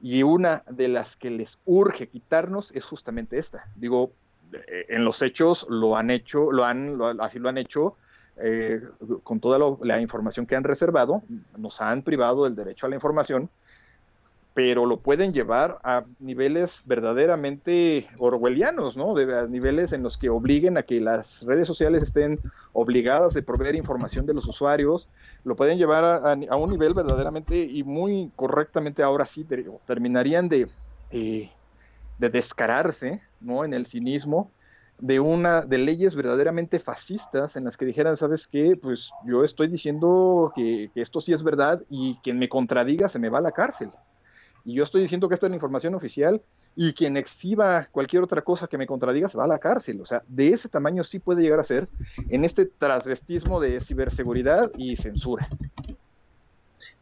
Y una de las que les urge quitarnos es justamente esta. Digo, eh, en los hechos lo han hecho, lo han- así lo han hecho eh, con toda la información que han reservado, nos han privado del derecho a la información, pero lo pueden llevar a niveles verdaderamente orwellianos, ¿no? A niveles en los que obliguen a que las redes sociales estén obligadas de proveer información de los usuarios, lo pueden llevar a, un nivel verdaderamente y muy correctamente ahora sí ter- terminarían de, eh, de descararse, ¿no? En el cinismo de una de leyes verdaderamente fascistas en las que dijeran, ¿sabes qué? Pues yo estoy diciendo que, esto sí es verdad y quien me contradiga se me va a la cárcel. Y yo estoy diciendo que esta es la información oficial y quien exhiba cualquier otra cosa que me contradiga se va a la cárcel. O sea, de ese tamaño sí puede llegar a ser en este transvestismo de ciberseguridad y censura.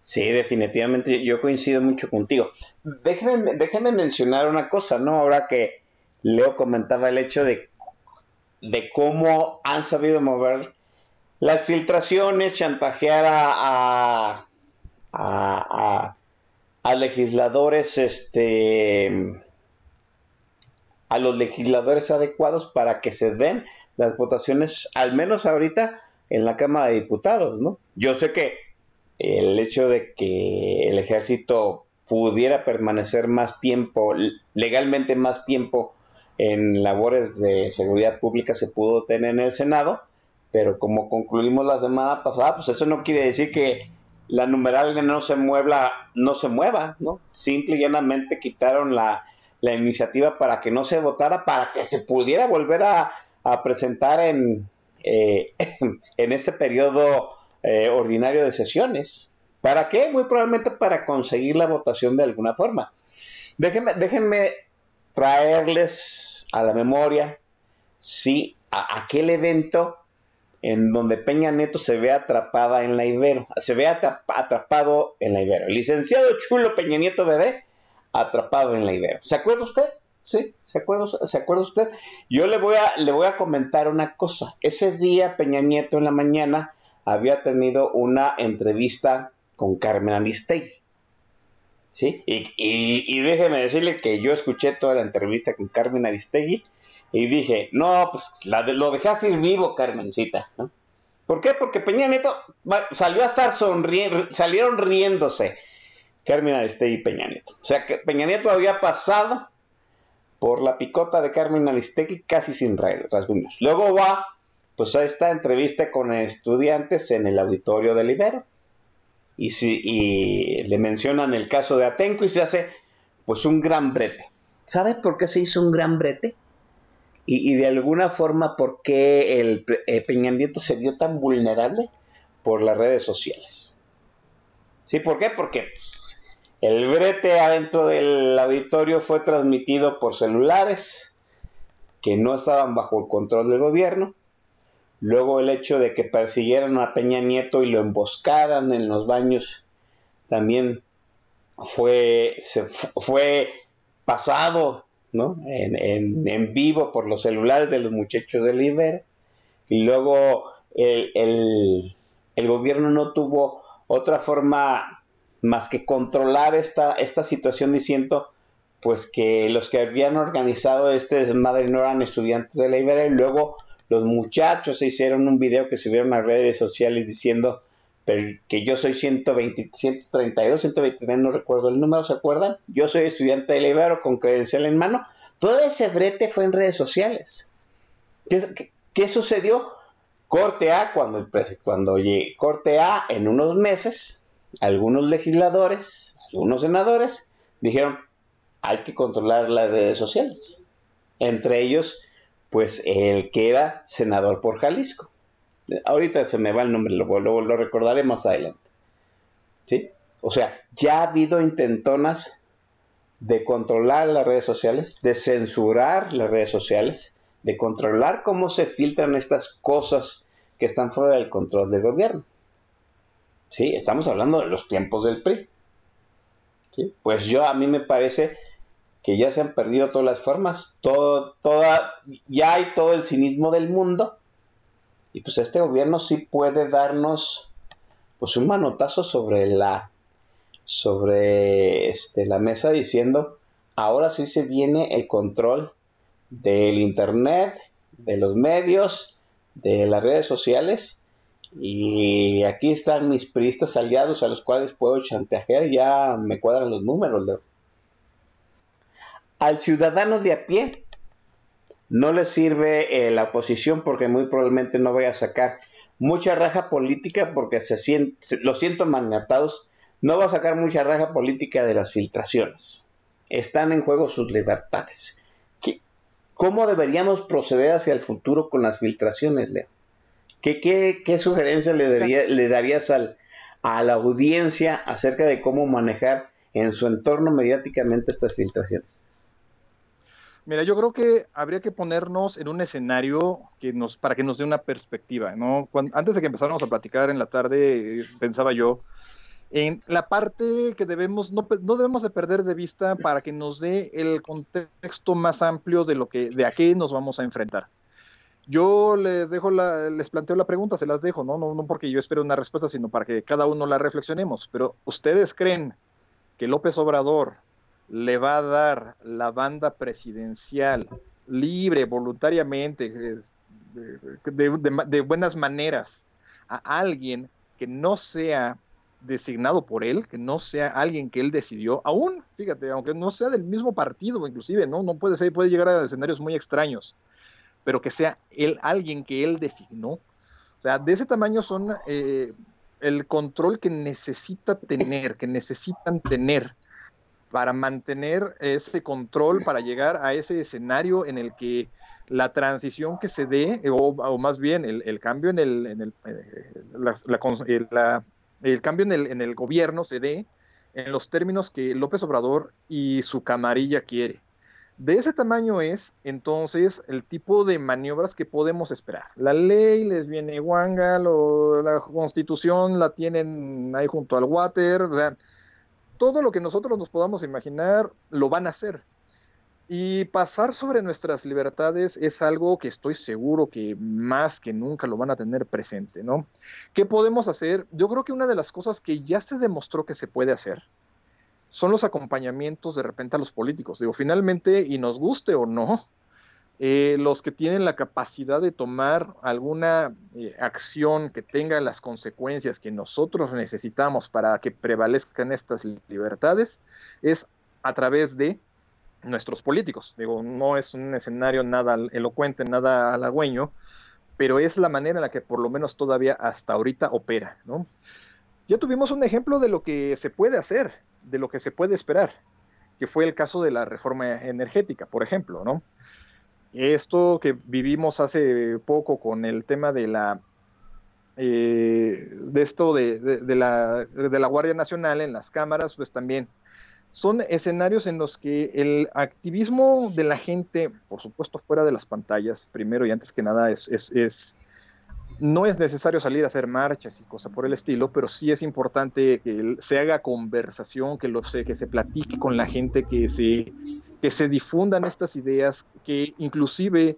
Sí, definitivamente yo coincido mucho contigo. Déjeme, déjeme mencionar una cosa, ¿no? Ahora que Leo comentaba el hecho de, de cómo han sabido mover las filtraciones, chantajear a, a, a- legisladores, este, a los legisladores adecuados para que se den las votaciones, al menos ahorita en la Cámara de Diputados, ¿no? Yo sé que el hecho de que el ejército pudiera permanecer más tiempo, legalmente más tiempo en labores de seguridad pública se pudo tener en el Senado, pero como concluimos la semana pasada, pues eso no quiere decir que la numeral no se mueva, no se mueva, ¿no? Simple y llanamente quitaron la, iniciativa para que no se votara, para que se pudiera volver a, a presentar en, eh, en este periodo eh, ordinario de sesiones. ¿Para qué? Muy probablemente para conseguir la votación de alguna forma. Déjenme, déjenme traerles a la memoria, sí, a aquel evento en donde Peña Nieto se ve atrapada en la Ibero, se ve atrap- atrapado en la Ibero. El licenciado Chulo Peña Nieto bebé atrapado en la Ibero. ¿Se acuerda usted? Sí, ¿se acuerda, ¿se acuerda usted? Yo le voy, a, le voy a comentar una cosa. Ese día Peña Nieto en la mañana había tenido una entrevista con Carmen Aristegui. ¿Sí? Y, y, déjeme decirle que yo escuché toda la entrevista con Carmen Aristegui y dije, no, pues lo dejaste ir vivo, Carmencita. ¿no? ¿Por qué? Porque Peña Nieto salió a estar sonriendo, salieron riéndose Carmen Aristegui y Peña Nieto. O sea que Peña Nieto había pasado por la picota de Carmen Aristegui casi sin ra- rasguños. Luego va pues a esta entrevista con estudiantes en el auditorio del Ibero. Y, si, le mencionan el caso de Atenco y se hace pues un gran brete. ¿Sabe por qué se hizo un gran brete? Y, de alguna forma por qué el pre- eh, Peña Nieto se vio tan vulnerable por las redes sociales. ¿Sí? ¿Por qué? Porque el brete adentro del auditorio fue transmitido por celulares que no estaban bajo el control del gobierno. Luego el hecho de que persiguieran a Peña Nieto y lo emboscaran en los baños también fue, fue pasado ¿no? en, en- en vivo por los celulares de los muchachos del Ibero. Y luego el, el- gobierno no tuvo otra forma más que controlar esta, esta situación diciendo pues que los que habían organizado este desmadre no eran estudiantes de la y luego los muchachos se hicieron un video que subieron a redes sociales diciendo que yo soy 120, 132, 123, no recuerdo el número, ¿se acuerdan? Yo soy estudiante de la Ibero con credencial en mano. Todo ese brete fue en redes sociales. ¿Qué, qué- sucedió? Corte A, cuando, cuando llegue, Corte A, en unos meses, algunos legisladores, algunos senadores, dijeron, hay que controlar las redes sociales. Entre ellos, pues el que era senador por Jalisco. Ahorita se me va el nombre, lo, lo- recordaré más adelante. ¿Sí? O sea, ya ha habido intentonas de controlar las redes sociales, de censurar las redes sociales, de controlar cómo se filtran estas cosas que están fuera del control del gobierno. ¿Sí? Estamos hablando de los tiempos del PRI. ¿Sí? Pues yo a mí me parece que ya se han perdido todas las formas, todo, toda, ya hay todo el cinismo del mundo, y pues este gobierno sí puede darnos pues un manotazo sobre la sobre este, la mesa diciendo ahora sí se viene el control del internet, de los medios, de las redes sociales y aquí están mis priistas aliados a los cuales puedo chantajear, ya me cuadran los números. Leo. Al ciudadano de a pie no le sirve eh, la oposición porque muy probablemente no vaya a sacar mucha raja política porque se siente, lo siento maniatados, no va a sacar mucha raja política de las filtraciones. Están en juego sus libertades. ¿Qué- ¿Cómo deberíamos proceder hacia el futuro con las filtraciones, Leo? ¿Qué, qué, qué sugerencia le, daría- le darías al, a la audiencia acerca de cómo manejar en su entorno mediáticamente estas filtraciones? Mira, yo creo que habría que ponernos en un escenario que nos, para que nos dé una perspectiva, ¿no? Antes de que empezáramos a platicar en la tarde, pensaba yo en la parte que debemos, no debemos de perder de vista para que nos dé el contexto más amplio de lo que, de a qué nos vamos a enfrentar. Yo les dejo la, les planteo la pregunta, se las dejo, ¿no? No, no porque yo espero una respuesta, sino para que cada uno la reflexionemos. Pero, ¿ustedes creen que López Obrador le va a dar la banda presidencial libre, voluntariamente, de- de buenas maneras, a alguien que no sea designado por él, que no sea alguien que él decidió, aún, fíjate, aunque no sea del mismo partido, inclusive, ¿no? No puede ser, puede llegar a escenarios muy extraños, pero que sea él alguien que él designó. O sea, de ese tamaño son eh, el control que necesita tener, que necesitan tener para mantener ese control, para llegar a ese escenario en el que la transición que se dé, o, o más bien el, el cambio en el, en el, eh, la- la eh, la- el cambio en el, en el gobierno se dé en los términos que López Obrador y su camarilla quiere. De ese tamaño es entonces el tipo de maniobras que podemos esperar. La ley les viene guanga, la constitución la tienen ahí junto al water, o sea, todo lo que nosotros nos podamos imaginar lo van a hacer. Y pasar sobre nuestras libertades es algo que estoy seguro que más que nunca lo van a tener presente, ¿no? ¿Qué podemos hacer? Yo creo que una de las cosas que ya se demostró que se puede hacer son los acompañamientos de repente a los políticos. Digo, finalmente, y nos guste o no, eh, los que tienen la capacidad de tomar alguna eh, acción que tenga las consecuencias que nosotros necesitamos para que prevalezcan estas libertades es a través de nuestros políticos. Digo, no es un escenario nada elocuente, nada halagüeño, pero es la manera en la que por lo menos todavía hasta ahorita opera, ¿no? Ya tuvimos un ejemplo de lo que se puede hacer, de lo que se puede esperar, que fue el caso de la reforma energética, por ejemplo, ¿no? Esto que vivimos hace poco con el tema de la eh, de esto de, de, de, la, de la Guardia Nacional en las cámaras, pues también son escenarios en los que el activismo de la gente, por supuesto fuera de las pantallas, primero y antes que nada, es, es, es no es necesario salir a hacer marchas y cosas por el estilo, pero sí es importante que se haga conversación, que, lo, que se platique con la gente, que se, que se difundan estas ideas, que inclusive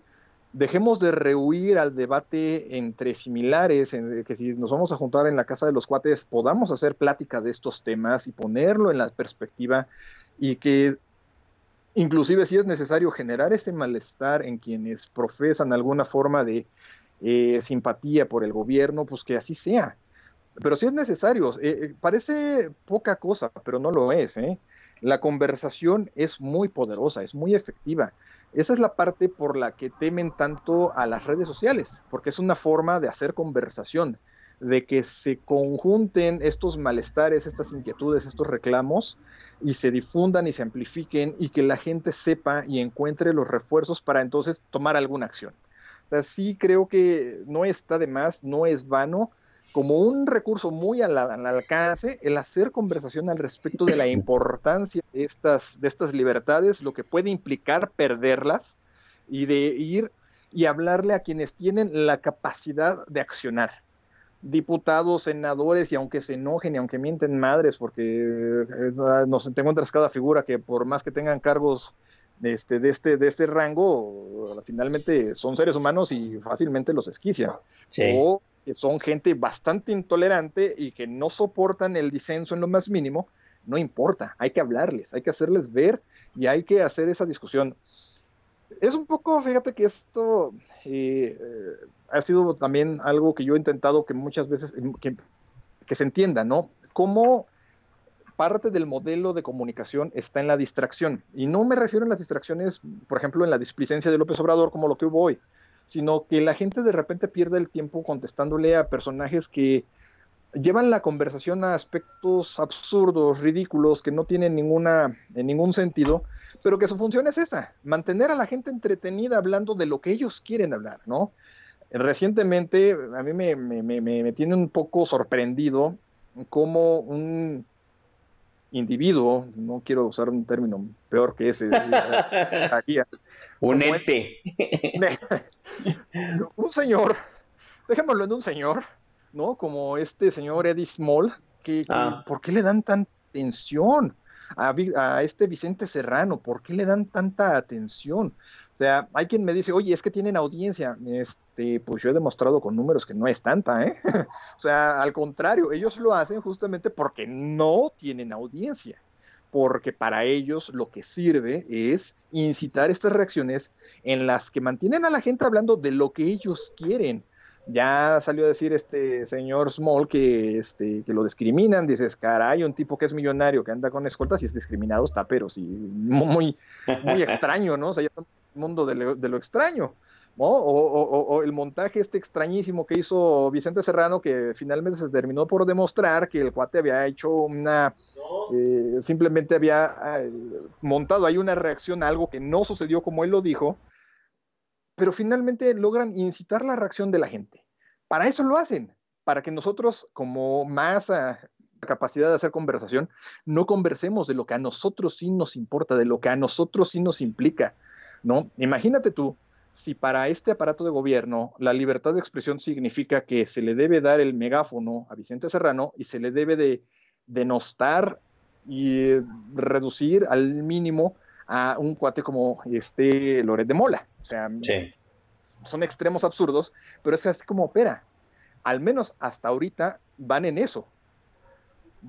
dejemos de rehuir al debate entre similares, en, que si nos vamos a juntar en la casa de los cuates podamos hacer plática de estos temas y ponerlo en la perspectiva y que inclusive si es necesario generar este malestar en quienes profesan alguna forma de eh, simpatía por el gobierno, pues que así sea. Pero si es necesario, eh, parece poca cosa, pero no lo es. ¿eh? La conversación es muy poderosa, es muy efectiva. Esa es la parte por la que temen tanto a las redes sociales, porque es una forma de hacer conversación, de que se conjunten estos malestares, estas inquietudes, estos reclamos y se difundan y se amplifiquen y que la gente sepa y encuentre los refuerzos para entonces tomar alguna acción. O sea, sí creo que no está de más, no es vano, como un recurso muy al, al alcance el hacer conversación al respecto de la importancia de estas, de estas libertades, lo que puede implicar perderlas y de ir y hablarle a quienes tienen la capacidad de accionar. Diputados, senadores, y aunque se enojen y aunque mienten madres, porque eh, nos encuentras cada figura que por más que tengan cargos este, de, este, de este rango, finalmente son seres humanos y fácilmente los esquician. Sí. O que son gente bastante intolerante y que no soportan el disenso en lo más mínimo, no importa, hay que hablarles, hay que hacerles ver y hay que hacer esa discusión. Es un poco, fíjate que esto eh, eh, ha sido también algo que yo he intentado que muchas veces, que, que se entienda, ¿no? Cómo parte del modelo de comunicación está en la distracción. Y no me refiero a las distracciones, por ejemplo, en la displicencia de López Obrador, como lo que hubo hoy, sino que la gente de repente pierde el tiempo contestándole a personajes que llevan la conversación a aspectos absurdos, ridículos, que no tienen ninguna, en ningún sentido, pero que su función es esa, mantener a la gente entretenida hablando de lo que ellos quieren hablar, ¿no? Recientemente a mí me, me, me, me tiene un poco sorprendido cómo un individuo, no quiero usar un término peor que ese, Un ente. un señor, dejémoslo en un señor, ¿no? Como este señor Eddie Small, que, Ah. ¿por qué le dan tanta atención? A, este Vicente Serrano, ¿por qué le dan tanta atención? O sea, hay quien me dice, oye, es que tienen audiencia. Este, pues yo he demostrado con números que no es tanta, ¿eh? o sea, al contrario, ellos lo hacen justamente porque no tienen audiencia. Porque para ellos lo que sirve es incitar estas reacciones en las que mantienen a la gente hablando de lo que ellos quieren. Ya salió a decir este señor Small que, este, que lo discriminan. Dices, caray, un tipo que es millonario, que anda con escoltas y es discriminado, está, pero sí, muy, muy extraño, ¿no? O sea, ya estamos en el mundo de lo, de lo extraño. ¿no? O, o- o- o el montaje este extrañísimo que hizo Vicente Serrano, que finalmente se terminó por demostrar que el cuate había hecho una, eh, simplemente había eh, montado ahí una reacción a algo que no sucedió como él lo dijo, pero finalmente logran incitar la reacción de la gente. Para eso lo hacen, para que nosotros como masa capacidad de hacer conversación, no conversemos de lo que a nosotros sí nos importa, de lo que a nosotros sí nos implica, ¿no? Imagínate tú, si para este aparato de gobierno la libertad de expresión significa que se le debe dar el megáfono a Vicente Serrano y se le debe de denostar y reducir al mínimo a un cuate como este Loret de Mola. O sea, Sí. son extremos absurdos, pero es así como opera. Al menos hasta ahorita van en eso.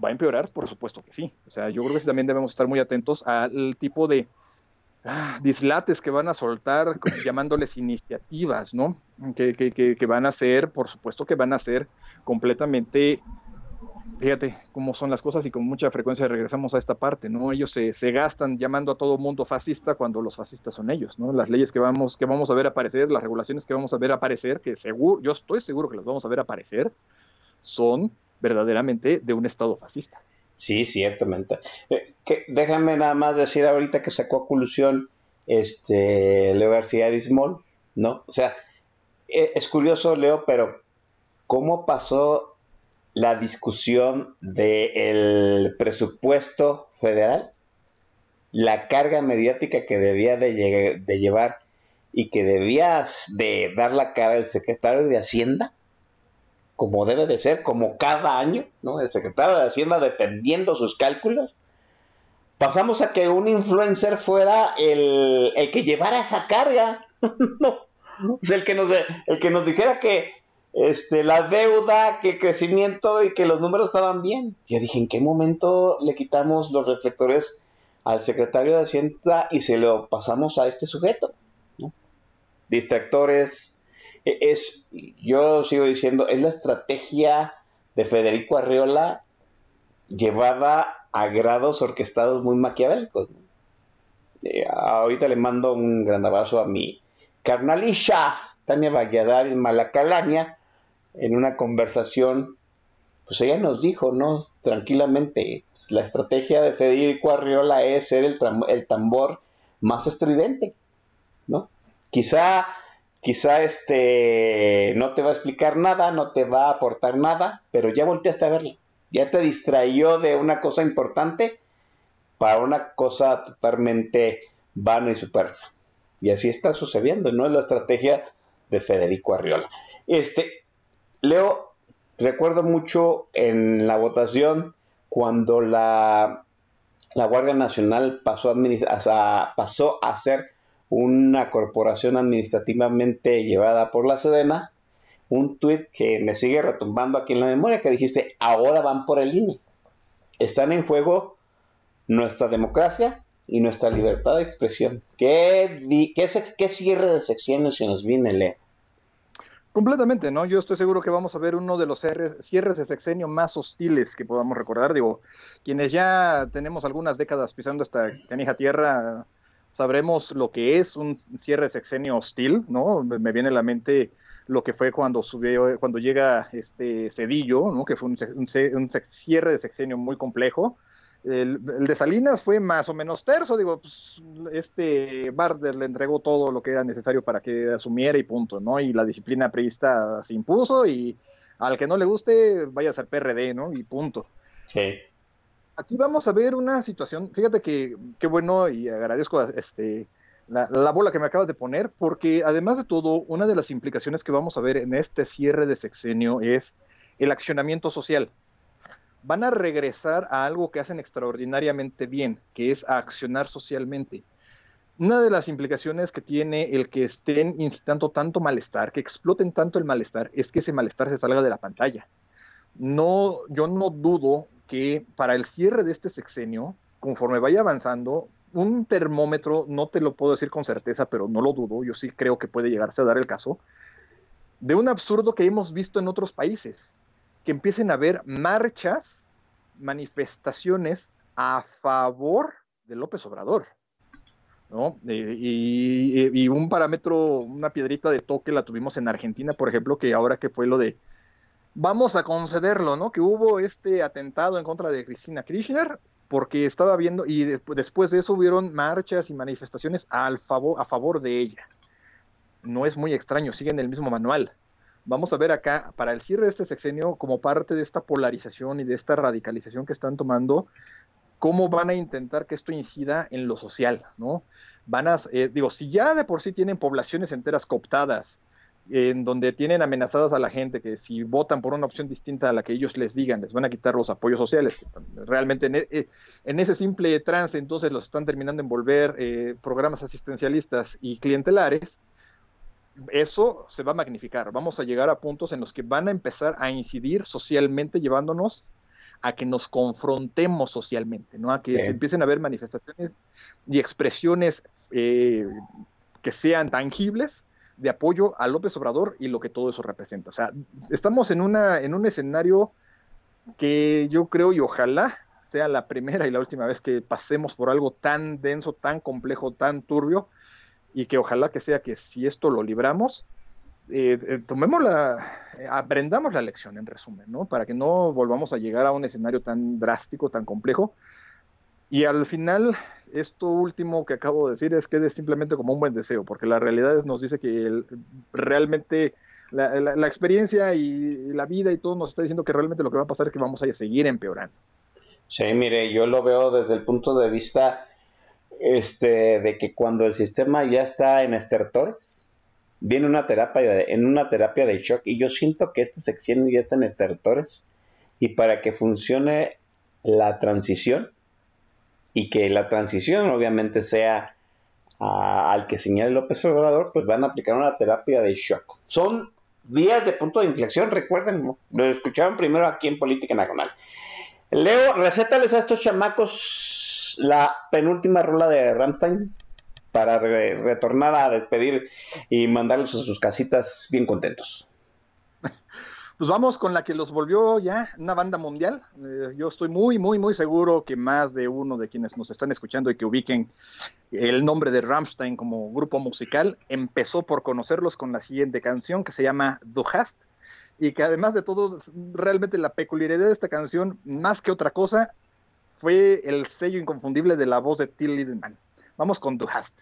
¿Va a empeorar? Por supuesto que sí. O sea, yo creo que también debemos estar muy atentos al tipo de ah, dislates que van a soltar, llamándoles iniciativas, ¿no? Que, que, que, que van a ser, por supuesto que van a ser completamente fíjate cómo son las cosas y con mucha frecuencia regresamos a esta parte, ¿no? Ellos se, gastan llamando a todo mundo fascista cuando los fascistas son ellos, ¿no? Las leyes que vamos, que vamos a ver aparecer, las regulaciones que vamos a ver aparecer, que seguro, yo estoy seguro que las vamos a ver aparecer, son verdaderamente de un Estado fascista. Sí, ciertamente. Eh, déjame nada más decir ahorita que sacó a colusión este Leo García Dismol, ¿no? O sea, eh, es curioso, Leo, pero ¿cómo pasó la discusión del presupuesto federal? La carga mediática que debía de, lle- de llevar y que debía de dar la cara el secretario de Hacienda como debe de ser, como cada año, ¿no? El secretario de Hacienda defendiendo sus cálculos. Pasamos a que un influencer fuera el, el que llevara esa carga. no. O sea, el que nos, el que nos dijera que este, la deuda, que el crecimiento y que los números estaban bien. Yo dije, ¿en qué momento le quitamos los reflectores al secretario de Hacienda y se lo pasamos a este sujeto? Distractores, e- es, yo sigo diciendo, es la estrategia de Federico Arriola llevada a grados orquestados muy maquiavélicos. Eh, ahorita le mando un gran abrazo a mi carnalisha, Tania Valladares Malacalaña, en una conversación, pues ella nos dijo, ¿no? Tranquilamente, la estrategia de Federico Arriola es ser el, el tambor más estridente, ¿no? Quizá, quizá este no te va a explicar nada, no te va a aportar nada, pero ya volteaste a verla, ya te distrayó de una cosa importante para una cosa totalmente vana y superflua. Y así está sucediendo, no es la estrategia de Federico Arriola. Este, Leo, recuerdo mucho en la votación cuando la, la Guardia Nacional pasó a, ser una corporación administrativamente llevada por la Sedena, un tuit que me sigue retumbando aquí en la memoria que dijiste, ahora van por el INE. Están en juego nuestra democracia y nuestra libertad de expresión. ¿Qué, qué, qué cierre de sección se nos viene, Leo? Completamente, ¿no? Yo estoy seguro que vamos a ver uno de los cierres, de sexenio más hostiles que podamos recordar. Digo, quienes ya tenemos algunas décadas pisando esta canija tierra, sabremos lo que es un cierre de sexenio hostil, ¿no? Me viene a la mente lo que fue cuando subió, cuando llega este Cedillo, ¿no? Que fue un, un cierre de sexenio muy complejo. El, el de Salinas fue más o menos terso, digo, pues, este Barder le entregó todo lo que era necesario para que asumiera y punto, ¿no? Y la disciplina priista se impuso y al que no le guste, vaya a ser PRD, ¿no? Y punto. Sí. Aquí vamos a ver una situación, fíjate que qué bueno y agradezco este, la, la bola que me acabas de poner, porque además de todo, una de las implicaciones que vamos a ver en este cierre de sexenio es el accionamiento social. Van a regresar a algo que hacen extraordinariamente bien, que es accionar socialmente. Una de las implicaciones que tiene el que estén incitando tanto malestar, que exploten tanto el malestar, es que ese malestar se salga de la pantalla. No, yo no dudo que para el cierre de este sexenio, conforme vaya avanzando, un termómetro, no te lo puedo decir con certeza, pero no lo dudo, yo sí creo que puede llegarse a dar el caso, de un absurdo que hemos visto en otros países, que empiecen a haber marchas, manifestaciones a favor de López Obrador. ¿no? Eh, y, un parámetro, una piedrita de toque la tuvimos en Argentina, por ejemplo, que ahora que fue lo de vamos a concederlo, ¿no? Que hubo este atentado en contra de Cristina Kirchner porque estaba viendo y de- después de eso hubieron marchas y manifestaciones favor, a favor de ella. No es muy extraño, siguen el mismo manual. Vamos a ver acá, para el cierre de este sexenio, como parte de esta polarización y de esta radicalización que están tomando, cómo van a intentar que esto incida en lo social, ¿no? Van a, eh, digo, si ya de por sí tienen poblaciones enteras cooptadas, en donde tienen amenazadas a la gente que si votan por una opción distinta a la que ellos les digan, les van a quitar los apoyos sociales. Realmente en, e- en ese simple trance entonces los están terminando en volver eh, programas asistencialistas y clientelares. Eso se va a magnificar. Vamos a llegar a puntos en los que van a empezar a incidir socialmente, llevándonos a que nos confrontemos socialmente, ¿no? A que Bien. se empiecen a ver manifestaciones y expresiones eh, que sean tangibles de apoyo a López Obrador y lo que todo eso representa. O sea, estamos en, una, en un escenario que yo creo y ojalá sea la primera y la última vez que pasemos por algo tan denso, tan complejo, tan turbio, y que ojalá que sea que si esto lo libramos, eh, eh, tomemos la, eh, aprendamos la lección en resumen, ¿no? Para que no volvamos a llegar a un escenario tan drástico, tan complejo. Y al final, esto último que acabo de decir es que es simplemente como un buen deseo, porque la realidad nos dice que el- realmente la, la- la experiencia y la vida y todo nos está diciendo que realmente lo que va a pasar es que vamos a seguir empeorando. Sí, mire, yo lo veo desde el punto de vista este, de que cuando el sistema ya está en estertores, viene una terapia de, en una terapia de shock y yo siento que este sección ya está en estertores y para que funcione la transición y que la transición obviamente sea al que señale López Obrador, pues van a aplicar una terapia de shock. Son días de punto de inflexión, recuerden, lo escucharon primero aquí en Política Nacional. Leo, recétales a estos chamacos la penúltima rola de Rammstein para re- retornar a despedir y mandarles a sus casitas bien contentos. Pues vamos con la que los volvió ya una banda mundial. Eh, yo estoy muy, muy, muy seguro que más de uno de quienes nos están escuchando y que ubiquen el nombre de Rammstein como grupo musical empezó por conocerlos con la siguiente canción que se llama Du hast y que además de todo, realmente la peculiaridad de esta canción, más que otra cosa, fue el sello inconfundible de la voz de Till Lindemann. Vamos con Du hast.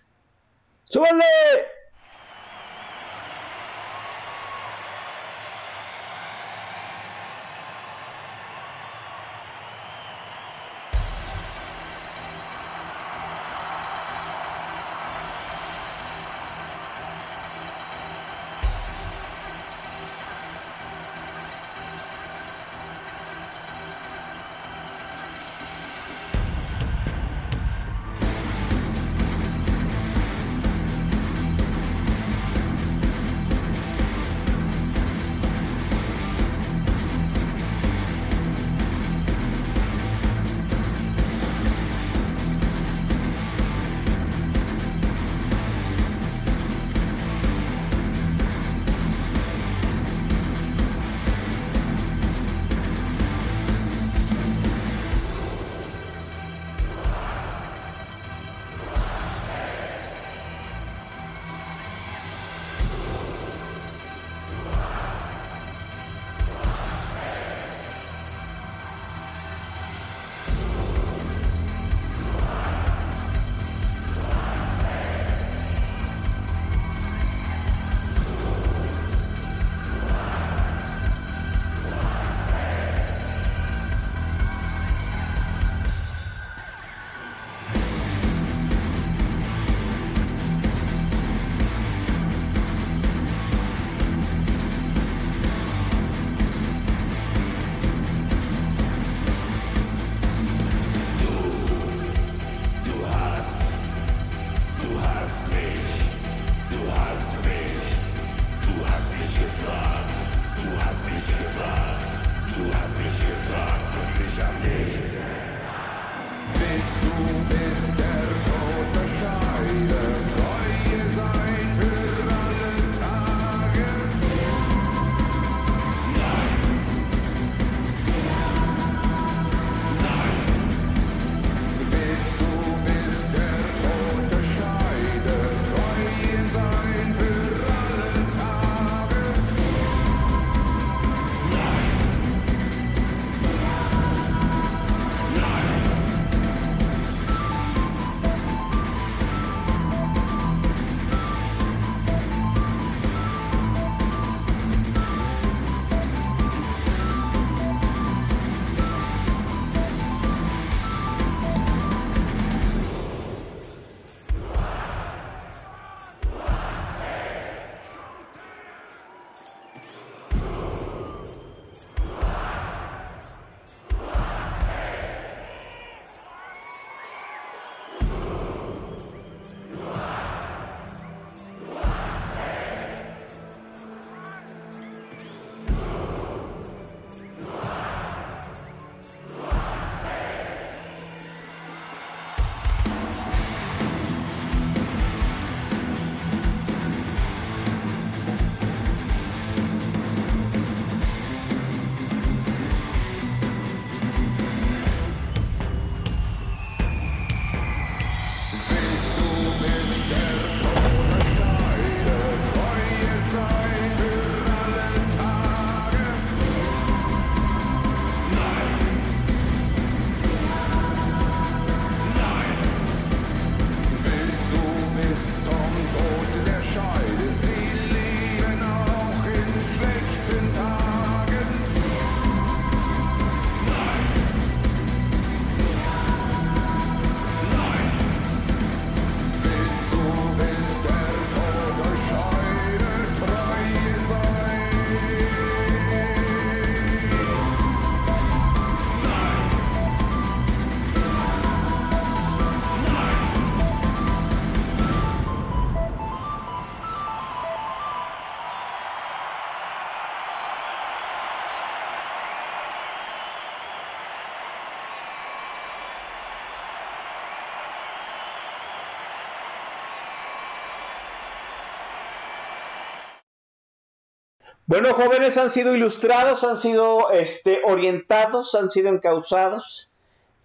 Bueno, jóvenes han sido ilustrados, han sido este, orientados, han sido encausados.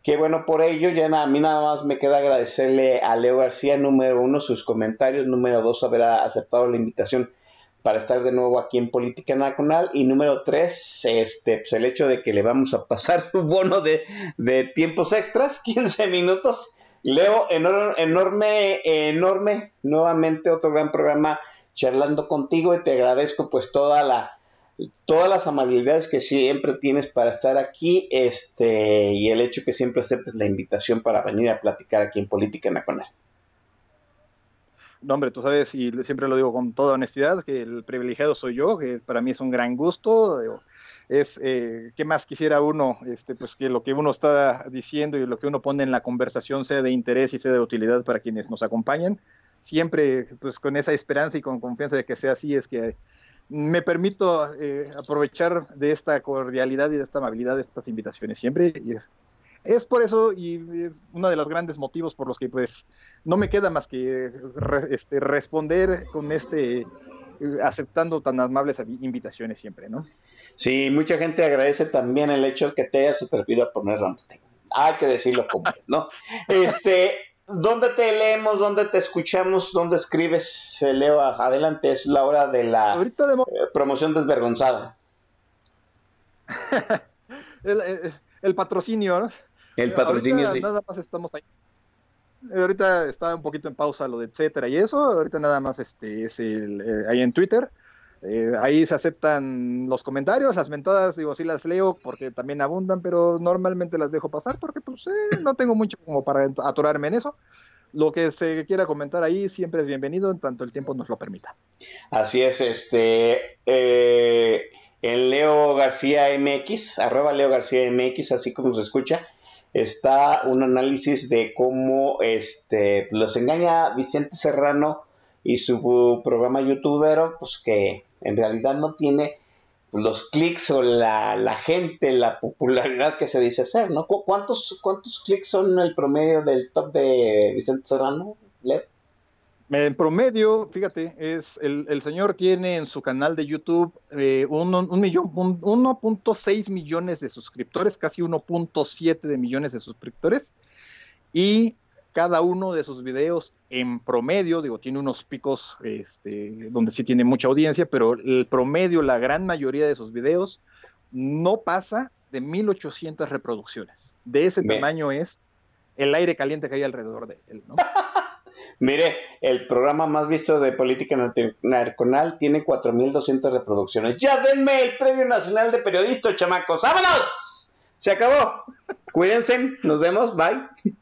Que bueno, por ello ya a mí nada más me queda agradecerle a Leo García, número uno, sus comentarios, número dos, haber aceptado la invitación para estar de nuevo aquí en Política Nacional. Y número tres, este, pues el hecho de que le vamos a pasar un bono de, de tiempos extras, 15 minutos. Leo, enorme, enorme, enorme, nuevamente otro gran programa charlando contigo y te agradezco pues toda la, todas las amabilidades que siempre tienes para estar aquí este y el hecho que siempre aceptes la invitación para venir a platicar aquí en Política Nacional. No, hombre, tú sabes, y siempre lo digo con toda honestidad, que el privilegiado soy yo, que para mí es un gran gusto. Es, eh, ¿qué más quisiera uno? Este, pues que lo que uno está diciendo y lo que uno pone en la conversación sea de interés y sea de utilidad para quienes nos acompañan. Siempre, pues con esa esperanza y con confianza de que sea así, es que me permito eh, aprovechar de esta cordialidad y de esta amabilidad de estas invitaciones siempre. Y es, es por eso y es uno de los grandes motivos por los que pues no me queda más que re- este, responder con este eh, aceptando tan amables invitaciones siempre, ¿no? Sí, mucha gente agradece también el hecho de que te hayas atrevido a poner Ramstein. Hay que decirlo como es, ¿no? Este, ¿dónde te leemos? ¿Dónde te escuchamos? ¿Dónde escribes? Eh, Leo, adelante, es la hora de la de eh, promoción desvergonzada. el, el- el patrocinio, ¿no? El patrocinio, Ahorita sí. nada más estamos ahí. Ahorita está un poquito en pausa lo de etcétera y eso. Ahorita nada más este es el, eh, ahí en Twitter. Eh, ahí se aceptan los comentarios, las mentadas, digo, sí las leo porque también abundan, pero normalmente las dejo pasar porque pues eh, no tengo mucho como para atorarme en eso. Lo que se quiera comentar ahí siempre es bienvenido en tanto el tiempo nos lo permita. Así es, este, eh, en Leo García MX, arroba Leo García MX, así como se escucha, está un análisis de cómo este, los engaña Vicente Serrano y su programa youtubero, pues que en realidad no tiene los clics o la, la gente, la popularidad que se dice ser, ¿no? ¿Cu- ¿Cuántos, ¿Cuántos clics son el promedio del top de Vicente Serrano, Leo? En promedio, fíjate, es el, el señor tiene en su canal de YouTube eh, un, un millón, un- 1.6 millones de suscriptores, casi 1.7 de millones de suscriptores, y cada uno de sus videos en promedio, digo, tiene unos picos este, donde sí tiene mucha audiencia, pero el promedio, la gran mayoría de sus videos, no pasa de 1800 reproducciones. De ese Bien. tamaño es el aire caliente que hay alrededor de él, ¿no? Mire, el programa más visto de política narconal tiene 4.200 reproducciones. Ya denme el Premio Nacional de Periodistas, chamacos. ¡Vámonos! Se acabó. Cuídense, nos vemos, bye.